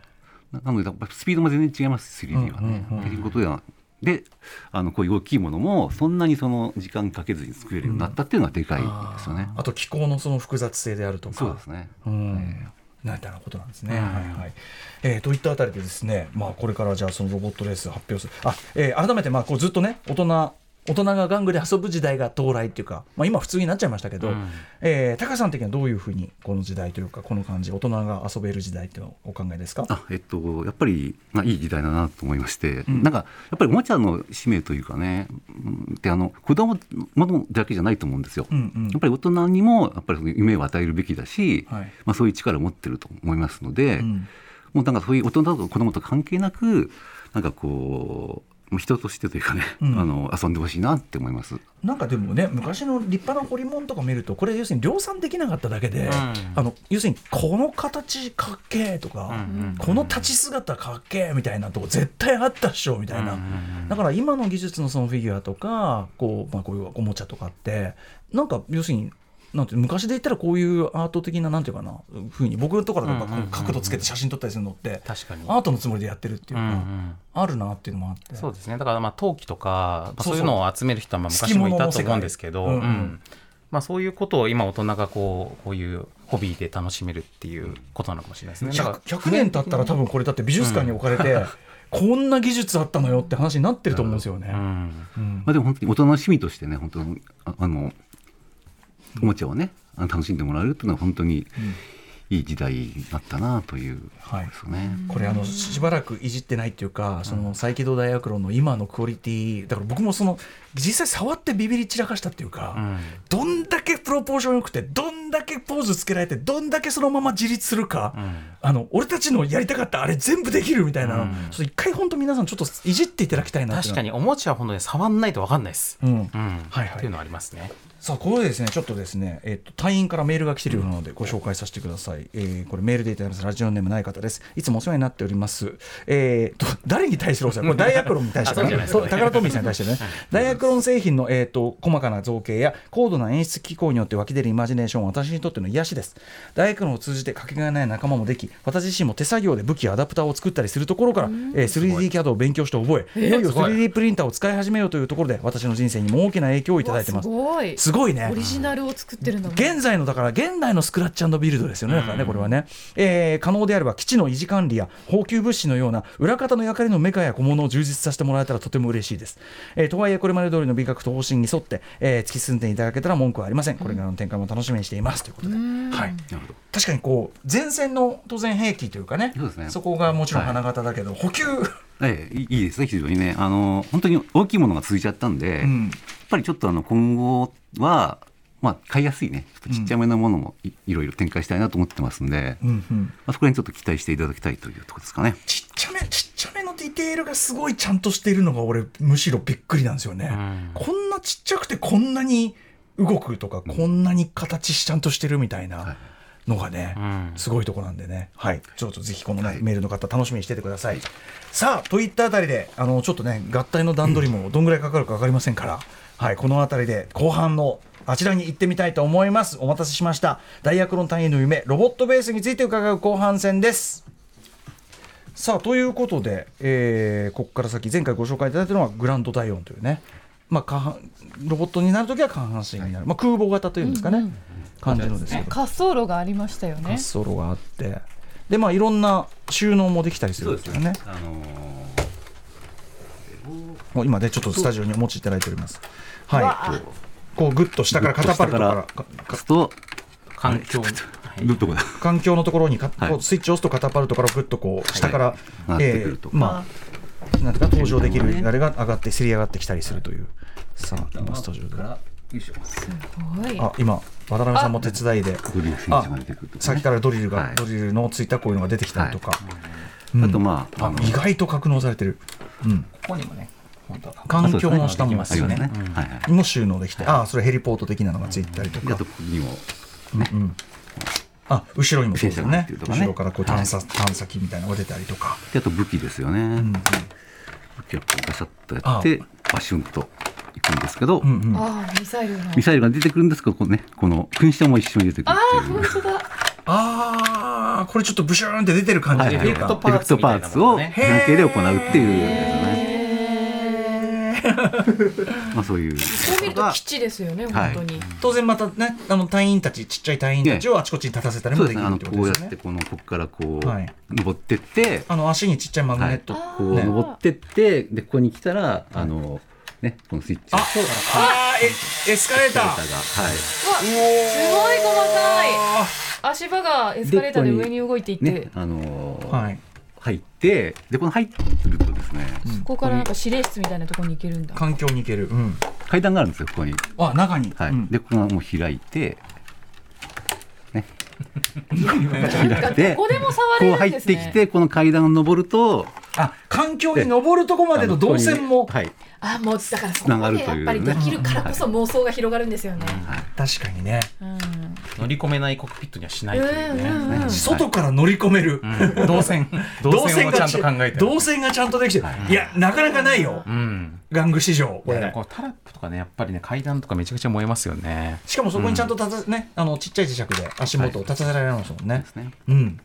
Speaker 3: なのでスピードも全然違います 3D はね。
Speaker 1: うんうんうん
Speaker 3: っていうことではであのこういう大きいものもそんなにその時間かけずに作れるようになったっていうのはでかいですよね。
Speaker 1: あと気候のその複雑性であるとか
Speaker 3: そうですね。
Speaker 1: うんなんてなことなんですね。はいはい。えー、といったあたりでですね、まあこれからじゃあそのロボットレース発表する。あ、えー改めてまあこうずっとね大人大人が玩具で遊ぶ時代が到来っていうか、まあ今普通になっちゃいましたけど、
Speaker 4: うん。
Speaker 1: えー高橋さん的にはどういうふうにこの時代というかこの感じ大人が遊べる時代っていうのをお考えですか？
Speaker 3: あえっと、やっぱり、まあ、いい時代だなと思いまして、
Speaker 1: ん。
Speaker 3: なんかやっぱりおもちゃの使命というかね、うんであの子供ものだけじゃないと思うんですよ。
Speaker 1: うんうん。
Speaker 3: やっぱり大人にもやっぱりその夢を与えるべきだし、
Speaker 1: はい。
Speaker 3: まあ、そういう力を持ってると思いますので、
Speaker 1: うん。
Speaker 3: もうなんかそういう大人と子供と関係なくなんかこう人としてというかね、
Speaker 1: うん。
Speaker 3: あの遊んでほしいなって思います。
Speaker 1: なんかでもね昔の立派な彫り物とか見るとこれ要するに量産できなかっただけで、
Speaker 4: ん。
Speaker 1: あの要するにこの形かっけえとか、
Speaker 4: うんうん
Speaker 1: この立ち姿かっけえみたいなとこ絶対あったっしょみたいな、
Speaker 4: うんうんうん。
Speaker 1: だから今の技術のそのフィギュアとかこう、まあ、こういうおもちゃとかってなんか要するになんて昔で言ったらこういうアート的ななんていうかなふうに僕とかだとこう
Speaker 4: うんうんうんうん。
Speaker 1: 角度つけて写真撮ったりするのって
Speaker 4: 確かに。
Speaker 1: アートのつもりでやってるっていうか、
Speaker 4: うんうん
Speaker 1: あるなっていうのもあって。
Speaker 4: そうですね。だからまあ陶器とか、まあ、
Speaker 1: そう
Speaker 4: いうのを集める人はまあ昔もいたと思うんですけど、
Speaker 1: うんうん。
Speaker 4: うん。まあ、そういうことを今大人がこうこういうホビーで楽しめるっていうことなのかもしれないですね。だから
Speaker 1: 100, 100年経ったら多分これだって美術館に置かれて、こんな技術あったのよって話になってると思うんですよね。
Speaker 4: うん。
Speaker 1: うん。
Speaker 3: まあ、でも本当に大人の趣味としてね本当あのおもちゃをね楽しんでもらえるっていうのは本当にいい時代になったなという
Speaker 1: はい。
Speaker 3: ですよね。
Speaker 1: これあのしばらくいじってないっていうか、その再起動大学論の今のクオリティだから僕もその実際触ってビビり散らかしたっていうか、
Speaker 4: うん。
Speaker 1: どんだけプロポーション良くてどんだけポーズつけられてどんだけそのまま自立するか、
Speaker 4: うん。
Speaker 1: あの俺たちのやりたかったあれ全部できるみたいなの、
Speaker 4: うん
Speaker 1: 回本当皆さんちょっといじっていただきたいな
Speaker 4: 確かにおもちゃは本当に触んないと分かんないです。
Speaker 1: うん。
Speaker 4: うん。
Speaker 1: はいはい。
Speaker 4: っていうのはありますね。
Speaker 1: さあここでですねちょっとですね、えっと隊員からメールが来ているようなのでご紹介させてください、えーこれメールでいただきます。ラジオネームない方です。いつもお世話になっております。えー、と誰に対してのお世話？これ大学論に対して
Speaker 4: あそうじゃないですか。
Speaker 1: そう宝トミーさんに対してね。大学論製品の、えー、と細かな造形や高度な演出機構によって湧き出るイマジネーションは私にとっての癒しです。大学論を通じてかけがえない仲間もでき私自身も手作業で武器やアダプターを作ったりするところから、えー 3D キャドを勉強して覚えいよいよ 3D プリンターを使い始めようというところで私の人生にも大きな影響をいただいてます
Speaker 5: すごい
Speaker 1: ね。
Speaker 5: オリジナルを作ってるんだもん。
Speaker 1: 現在のだから現代のスクラッチビルドですよね。だからねこれはね、えー可能であれば基地の維持管理や補給物資のような裏方の役割のメカや小物を充実させてもらえたらとても嬉しいです、えーとはいえこれまで通りの美学と方針に沿って、えー突き進んでいただけたら文句はありません。これからの展開も楽しみにしています。ということで、はい、
Speaker 3: なるほど
Speaker 1: 確かにこう前線の当然兵器というかね。
Speaker 3: そうですね。
Speaker 1: こがもちろん花形だけど、補給、
Speaker 3: ええいいいいですね非常にね。あの本当に大きいものが続いちゃったんで、
Speaker 1: うん。
Speaker 3: やっぱりちょっとあの今後はまあ、買いやすいね。ちょっとちっちゃめなものもい,、いろいろ展開したいなと思ってますんで、
Speaker 1: うんうん。
Speaker 3: まあ、そこら辺ちょっと期待していただきたいというところですかね。
Speaker 1: ちっちゃめちっちゃめのディテールがすごいちゃんとしているのが俺むしろびっくりなんですよね、
Speaker 4: うん。
Speaker 1: こんなちっちゃくてこんなに動くとか、こんなに形ちゃんとしてるみたいなのがね、
Speaker 4: うん。
Speaker 1: すごいとこなんでね。はい。ちょっとぜひこの、ねメールの方楽しみにしててください。さあといったあたりであのちょっとね合体の段取りもどんぐらいかかるか分かりませんから、はいこのあたりで後半のあちらに行ってみたいと思います。お待たせしました。ダイヤクロン単位の夢ロボットベースについて伺う後半戦です。さあということで、えーここから先前回ご紹介いただいたのはグランドダイオンというね、まあ、下半ロボットになるときは下半身になる、まあ、空母型というんですかね、感じのです。けど
Speaker 5: 滑走路がありましたよね。
Speaker 1: 滑走路があって。でまあいろんな収納もできたりするんですよね今でちょっとスタジオにお持ちいただいております。は
Speaker 5: わ
Speaker 1: いこうグッと下からカタパルトから
Speaker 3: と
Speaker 1: か
Speaker 3: ー、押すと
Speaker 4: 環境
Speaker 3: どこだ。
Speaker 1: 環境のところにか、
Speaker 3: はい。
Speaker 1: こうスイッチを押すとカタパルトからグッとこう下から、
Speaker 3: 上がって
Speaker 1: えーまあなんていうか登場できる
Speaker 3: ね。
Speaker 1: あれが上がってせり上がってきたりするというさあ今スタジオで。
Speaker 3: からよいしょ
Speaker 5: すごい。
Speaker 1: あ今渡辺さんも手伝いで。
Speaker 3: ドリルセン
Speaker 1: あ
Speaker 3: チが出てくるとかね
Speaker 1: さっきからドリルが、
Speaker 3: はい。
Speaker 1: ドリルのついたこういうのが出てきたりとか、うん。
Speaker 3: あとまあ
Speaker 1: あ
Speaker 3: あの
Speaker 1: 意外と格納されてる、うん、
Speaker 4: ここにもね本当は
Speaker 1: 環境の下も
Speaker 3: ありますね。はいはい。
Speaker 1: も収納できて、ああそれヘリポート的なのがついてたりとか。
Speaker 3: であと、ここにも。
Speaker 1: うんあ後ろにもそうですよね。後ろからこう探査、探査機みたいなのが出たりとか、
Speaker 3: であと武器ですよね。
Speaker 1: うん
Speaker 3: 武器をこうガシャッとやってバシュンといくんですけど、
Speaker 1: うんうん。
Speaker 5: ああミサイルの。
Speaker 3: ミサイルが出てくるんですけど、このねこの噴射も一緒に出てくる
Speaker 5: ああ
Speaker 3: っていう。
Speaker 5: 本。当だ。
Speaker 1: ああこれちょっとブシューンって出てる感じで、
Speaker 3: はいはい
Speaker 4: エフェクト
Speaker 3: パーツを関係で行うっていうですね。まあそういう。
Speaker 5: そう見ると基地ですよね
Speaker 3: はい。
Speaker 5: 本当に。
Speaker 1: 当然またねあの隊員たちちっちゃい隊員たちをあちこちに立たせたりもできるってこと
Speaker 3: こう
Speaker 1: ですよね。
Speaker 3: やってこのここからこう、
Speaker 1: はい。
Speaker 3: 登ってって、
Speaker 1: あの足にちっちゃいマグネット、
Speaker 3: こう
Speaker 1: ね。
Speaker 3: 登ってってでここに来たらあのねこのスイッチ
Speaker 1: あ
Speaker 3: を
Speaker 1: あーえエスカレーター
Speaker 3: がはい。
Speaker 5: わすごい細かい。足場がエスカレーターで上に動いていって、
Speaker 3: ねあのー
Speaker 1: はい。
Speaker 3: 入ってでこの入ってるとですね、
Speaker 5: ここからなんか指令室みたいなところに行けるんだ。
Speaker 1: 環境に行ける、うん、
Speaker 3: 階段があるんですよここに、
Speaker 1: あ中に、
Speaker 3: はい。
Speaker 1: うん。
Speaker 3: でここがもう開いてね
Speaker 5: なんか
Speaker 3: 開いて
Speaker 5: どこでも触
Speaker 3: こう
Speaker 5: れるんですね。
Speaker 3: 入ってきてこの階段を登ると
Speaker 1: あ環境に登るとこまでの動線も、
Speaker 3: はい。
Speaker 5: あもうだからそこでやっぱりできるからこそ妄想が広がるんですよね、
Speaker 1: 確かにね、
Speaker 5: うん。
Speaker 4: 乗り込めないコックピットにはしないというね、
Speaker 1: 外から乗り込める、
Speaker 4: うん。動線。動線をちゃんと考えてる。
Speaker 1: 動線がちゃんとできてる、いやなかなかないよ、
Speaker 4: うん
Speaker 1: 玩具市場これ
Speaker 4: いやで。もこうタラップとかねやっぱりね階段とかめちゃくちゃ燃えますよね。
Speaker 1: しかもそこにちゃんと立た、ねあのちっちゃい磁石で足元を立たせられますもんね、
Speaker 3: ですね。
Speaker 1: うん、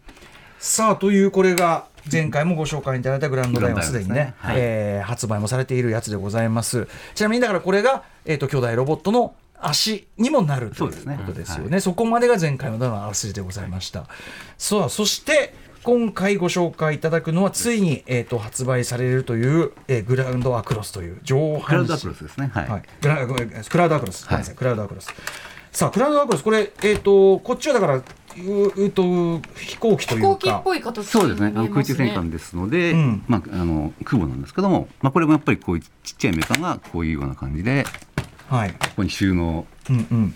Speaker 1: さあというこれが前回もご紹介いただいたグランドダイヤはすでにね
Speaker 3: ねはい。
Speaker 1: えー発売もされているやつでございます。ちなみにだからこれが、えー、と巨大ロボットの足にもなるということですよね。そこまでが前回ののあらすじでございました。さあそして今回ご紹介いただくのはついに、えー、と発売されるという、えーグラウンドアクロスという上
Speaker 3: クラウ
Speaker 1: 半身
Speaker 3: ドアクロスですね。はい、
Speaker 1: はい、クラクラウドアクロス、
Speaker 3: はい。
Speaker 1: クラウドアクロス。さあクラウドアクロスこれえっ、とこっちはだからううと飛行機というか。
Speaker 5: 飛行機っぽい形
Speaker 3: そうですね。あの空中戦艦ですので、
Speaker 1: うん。
Speaker 3: まああの空母なんですけども、まあこれもやっぱりこういうちっちゃいメカがこういうような感じで
Speaker 1: はい、
Speaker 3: ここに収納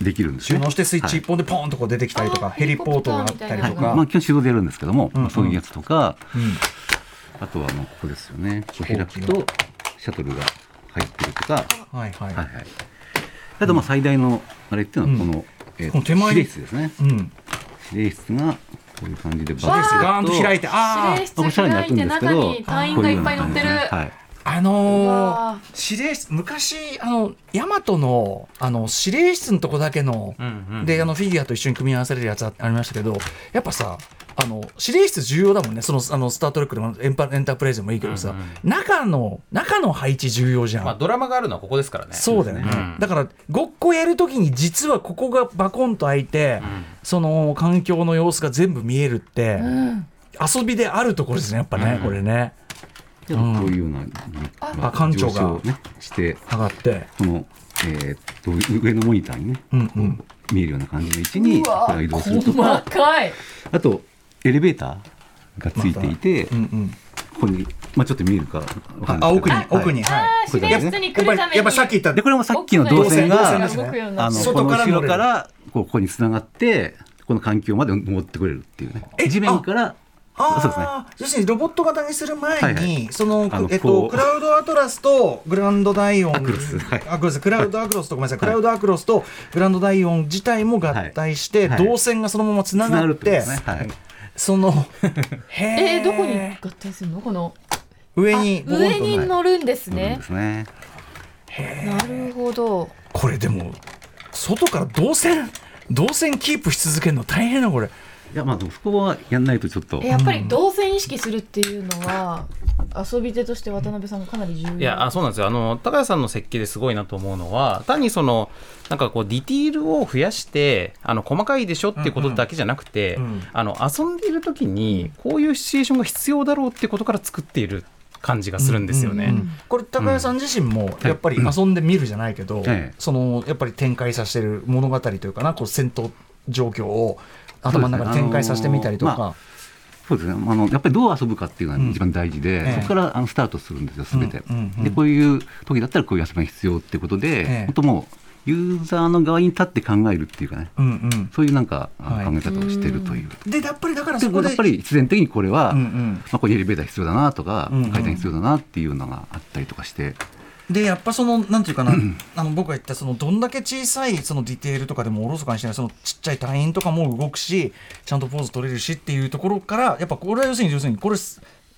Speaker 3: できるんですね。
Speaker 1: 収納してスイッチ一本でポーンとこう出てきたりとか、ヘリポートがあったり
Speaker 3: はい。
Speaker 1: とか、
Speaker 3: まあ基本手動でやるんですけども、
Speaker 1: うんうん
Speaker 3: まあそういうやつとか、
Speaker 1: うん
Speaker 3: あとはあのここですよね。こう開くとシャトルが入ってるとか、
Speaker 1: はいはい、
Speaker 3: はいはい。あとまあ最大のあれっていうのはこの、えー
Speaker 1: この手前に
Speaker 3: 指令室ですね。
Speaker 1: うん、
Speaker 3: 指令室がこういう感じでバ
Speaker 1: ーンと開いてあ
Speaker 5: 指令
Speaker 1: ー
Speaker 5: 室開いて中に隊員がいっぱい乗ってる
Speaker 3: はい。
Speaker 1: あ
Speaker 5: う
Speaker 1: の
Speaker 5: わ
Speaker 1: ー、指令室昔あのヤマトのあの指令室のとこだけの、
Speaker 4: うんうん
Speaker 1: であのフィギュアと一緒に組み合わされるやつあありましたけどやっぱさあの指令室重要だもんね。そのあのスター・トレックでもエンパエンタープライズでもいいけどさ、
Speaker 4: うんうん
Speaker 1: 中の中の配置重要じゃん、
Speaker 4: まあドラマがあるのはここですからね。
Speaker 1: そうだよね、
Speaker 4: うん。
Speaker 1: だからごっこやるときに実はここがバコンと開いて、その環境の様子が全部見えるって、
Speaker 5: うん。
Speaker 1: 遊びであるところですねやっぱね、
Speaker 4: うん。
Speaker 1: これね。
Speaker 3: でこういうような、
Speaker 1: あ艦長が
Speaker 3: 上昇ねして
Speaker 1: 上がって。
Speaker 3: この、えーっと上のモニターにね、
Speaker 1: うんうん。
Speaker 3: 見えるような感じの位置に移動すると。
Speaker 5: 細
Speaker 3: か
Speaker 5: かい。
Speaker 3: あとエレベーターがついていて、
Speaker 1: うんうん。
Speaker 3: ここにまあちょっと見えるかわかん
Speaker 1: あ
Speaker 3: ないですけど。
Speaker 1: 奥に奥にはい。
Speaker 5: 自然室に来るために。
Speaker 1: やっぱさっき言った。
Speaker 3: でこれもさっきの動線
Speaker 1: 動
Speaker 3: が
Speaker 1: ね
Speaker 3: あ
Speaker 5: って
Speaker 3: のこの後ろからこうここに繋がってこの環境まで持ってくれるっていうね。
Speaker 1: え
Speaker 3: 地面から
Speaker 1: あ
Speaker 3: そうですね。
Speaker 1: あ、要するにロボット型にする前に、
Speaker 3: はいはい。
Speaker 1: そのえっ
Speaker 3: ことう
Speaker 1: クラウドアトラスとグランドダイオン
Speaker 3: アクロス。はい。
Speaker 1: あごめんなさい。クラウドアクロスとごめんなさい、クラウドアクロスとグランドダイオン自体も合体して、
Speaker 3: はい。はい。
Speaker 1: 動線がそのままつな
Speaker 3: 繋がるってはい。
Speaker 1: その へ
Speaker 5: えー、どこに合体するの？この
Speaker 1: 上に
Speaker 5: 上に乗るんですね。
Speaker 3: で。すね。
Speaker 5: なるほど。
Speaker 1: これでも外から動線動線キープし続けるの大変なこれ
Speaker 3: いやまあでもそこはやんないとちょっと。
Speaker 5: えやっぱり動線意識するっていうのは、遊び手として渡辺さんがかなり重要。
Speaker 4: いやあそうなんですよ。あの高谷さんの設計ですごいなと思うのは単にそのなんかこうディティールを増やしてあの細かいでしょっていうことだけじゃなくて、
Speaker 1: うんうん
Speaker 4: あの遊んでいる時にこういうシチュエーションが必要だろうってことから作っている感じがするんですよね。
Speaker 1: うんうんうんこれ高谷さん自身もやっぱり遊んでみるじゃないけど、
Speaker 3: ええ
Speaker 1: そのやっぱり展開させてる物語というかなこう戦闘状況を頭の中で展開させてみたりとか、
Speaker 3: そうですね。あのやっぱりどう遊ぶかっていうのが一番大事で、
Speaker 1: ええ。
Speaker 3: そこからあのスタートするんですよすべて、
Speaker 1: うんうん。うん
Speaker 3: でこういう時だったらこういう遊びが必要ってことで、
Speaker 1: ええ。
Speaker 3: 本当もうユーザーの側に立って考えるっていうかね。
Speaker 1: うんうん。
Speaker 3: そういうなんかあ
Speaker 1: はい。
Speaker 3: 考え方をしてるという。
Speaker 1: でやっぱりだから
Speaker 3: で
Speaker 1: そこで
Speaker 3: やっぱり必然的にこれは、
Speaker 1: うんうん。
Speaker 3: まあ、これエレベーター必要だなとか、
Speaker 1: うんうん。
Speaker 3: 階段必要だなっていうのがあったりとかして、
Speaker 1: でやっぱそのなんていうかなあの僕が言ったそのどんだけ小さいそのディテールとかでもおろそかにしてないそのちっちゃい隊員とかも動くしちゃんとポーズ取れるしっていうところからやっぱこれは要するに要するにこれ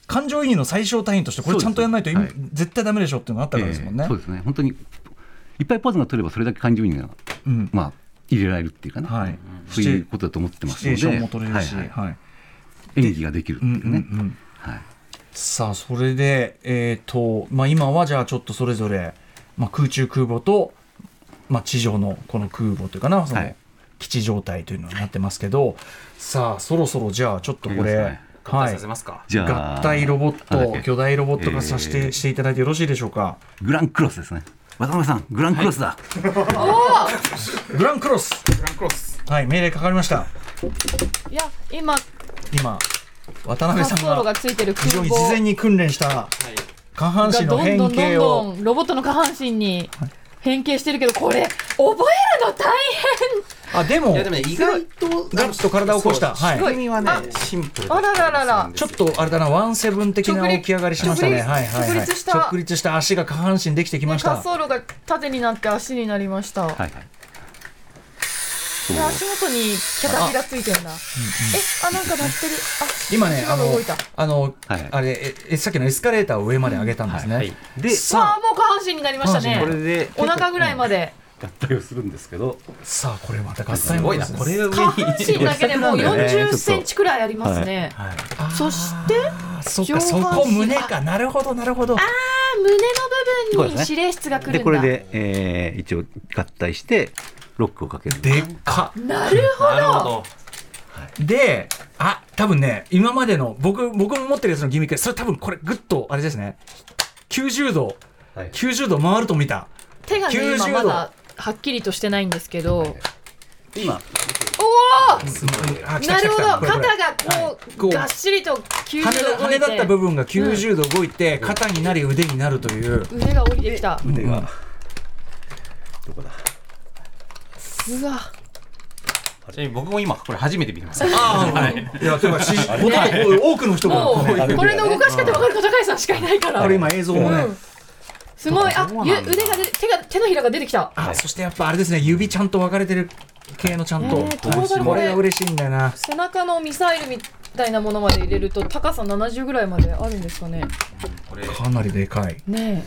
Speaker 1: 感情移入の最小単位としてこれちゃんとやらないと意味、
Speaker 3: そうです
Speaker 1: 絶対ダメでしょっていうのがあったからですもんね。
Speaker 3: ええそうですね。本当にいっぱいポーズが取ればそれだけ感情移入が、
Speaker 1: うん。
Speaker 3: まあ、入れられるっていうかね、
Speaker 1: はい。
Speaker 3: そういうことだと思ってますので。はいはい。
Speaker 1: はい。
Speaker 3: 演技ができるっていうね、
Speaker 1: うんうんうん。
Speaker 3: はい、
Speaker 1: さあそれで、えーとまあ、今はじゃあちょっとそれぞれ、まあ、空中空母と、まあ、地上のこの空母というかなその
Speaker 3: はい
Speaker 1: 基地状態というのになってますけどさあそろそろじゃあちょっとこれ、
Speaker 4: 合体
Speaker 1: はい。
Speaker 4: させますか。
Speaker 3: じゃあ
Speaker 1: 合体ロボット巨大ロボット化させて、
Speaker 3: えー。
Speaker 1: していただいてよろしいでしょうか。
Speaker 3: グランクロスですね。渡辺さんグランクロスだ、
Speaker 1: グランクロス。
Speaker 4: グランクロス。
Speaker 1: はい命令かかりました。
Speaker 5: いや今。
Speaker 1: 今渡
Speaker 5: 滑
Speaker 1: 辺さんが
Speaker 5: 走路がついてる空
Speaker 1: 非常に事前
Speaker 5: 母
Speaker 1: に訓練した下半身の
Speaker 5: がどんどんどん
Speaker 1: 変形
Speaker 5: ど
Speaker 1: を。
Speaker 5: んロボットの下半身に変形してるけどこれ覚えるの大
Speaker 1: あでも
Speaker 4: いやでもね意外と
Speaker 1: ガッと体を起こした。
Speaker 4: 仕組みはねシンプルだ
Speaker 5: あらららら。
Speaker 1: ちょっとあれだな、ワンセブン的な起き上がりしましたね。
Speaker 5: 直立
Speaker 1: はいはいはい。
Speaker 5: 直立した。
Speaker 1: 直立した足が下半身できてきま
Speaker 5: 変
Speaker 1: した。
Speaker 5: 滑走路が縦になって足になりました、
Speaker 3: はいはい
Speaker 5: で足元にキャタピラついてんだ。えあなんか鳴ってる。あ
Speaker 1: 今ね、あの
Speaker 5: 動いた、
Speaker 1: あの、
Speaker 3: はい。
Speaker 1: あれええ、さっきのエスカレーターを上まで上げたんですね。
Speaker 4: はい
Speaker 3: で
Speaker 5: あ
Speaker 1: さ
Speaker 5: ーもう下半身になりましたね。
Speaker 3: これで
Speaker 5: お腹ぐらいまで。
Speaker 3: 合体をするんですけど。
Speaker 1: あ、さあ、これまた合体
Speaker 4: すごいな。これが上
Speaker 5: 下半身だけでもう
Speaker 3: いや
Speaker 5: 40センチくらいありますね、
Speaker 1: あ
Speaker 5: そして
Speaker 1: あそこ胸か。なるほど、なるほど。
Speaker 5: あ胸の部分に指令室が来るんだ。
Speaker 3: でこれで、えー一応合体してロックをかける
Speaker 1: でっか。
Speaker 5: なるほ
Speaker 4: なるほ
Speaker 5: ど。
Speaker 4: ど。
Speaker 1: で、あ、多分ね、今までの、僕、僕も持ってるやつのギミック、それ多分これ、ぐっと、あれですね。90度、
Speaker 3: はい。
Speaker 1: 90度回ると見た。
Speaker 5: 手がね
Speaker 1: 90
Speaker 5: 今まだはっきりとしてないんですけど、
Speaker 3: 今。
Speaker 5: お
Speaker 1: あ
Speaker 5: お
Speaker 1: 来た来
Speaker 5: なるほど。肩がこう、
Speaker 1: こう。
Speaker 5: がっしりと90
Speaker 1: 羽
Speaker 5: 度動い
Speaker 1: 羽だった部
Speaker 5: て
Speaker 1: 分が90度動いて、肩になり腕になるという、
Speaker 5: 腕が降りてきた。
Speaker 3: 腕が、
Speaker 1: うん。
Speaker 3: どこだ？
Speaker 5: うわ
Speaker 4: ちなみに僕も今これ初めて見てます。
Speaker 1: ああ、いや、とい。うか、しほとんど多くの人が
Speaker 5: もこれの動かし方分かるの高橋さんしかいないから。
Speaker 1: これ今映像もね、
Speaker 5: うん。すごい。あゆ腕が出て手が手のひらが出てきた。
Speaker 1: あ、そしてやっぱあれですね、指ちゃんと分かれてる系のちゃんと、こ
Speaker 5: これ。
Speaker 1: れが嬉しいんだよな。
Speaker 5: 背中のミサイルみたいなものまで入れると高さ70ぐらいまであるんですかね。
Speaker 4: これ
Speaker 1: かなりでかい。
Speaker 5: ね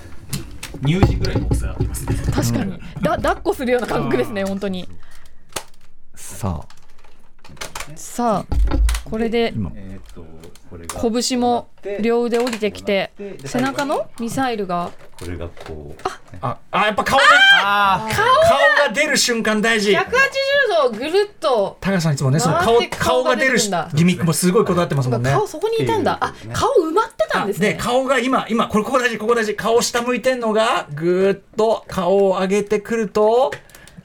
Speaker 4: 乳児ぐらいの大きさありますね。
Speaker 5: え確かに、だ抱っこするような感覚ですね本当に。
Speaker 1: さあ、
Speaker 5: さあこれで。
Speaker 1: 今、
Speaker 3: えーっと
Speaker 5: 拳も両腕降りてきて
Speaker 3: で
Speaker 5: 背中のミサイルが。
Speaker 3: これがこう。
Speaker 1: あ、あ、やっぱ顔ね。
Speaker 4: あ
Speaker 1: 顔が出る瞬間大事。
Speaker 5: 180度ぐるっと。
Speaker 1: 高橋さんいつもね、その顔顔が出るギミックもすごいこだわってますもんね。
Speaker 5: 顔そこにいたんだ。あ顔埋まってたんです
Speaker 1: で
Speaker 5: ね
Speaker 1: 顔が今今これここ大事ここ大事。顔下向いてんのがぐーっと顔を上げてくると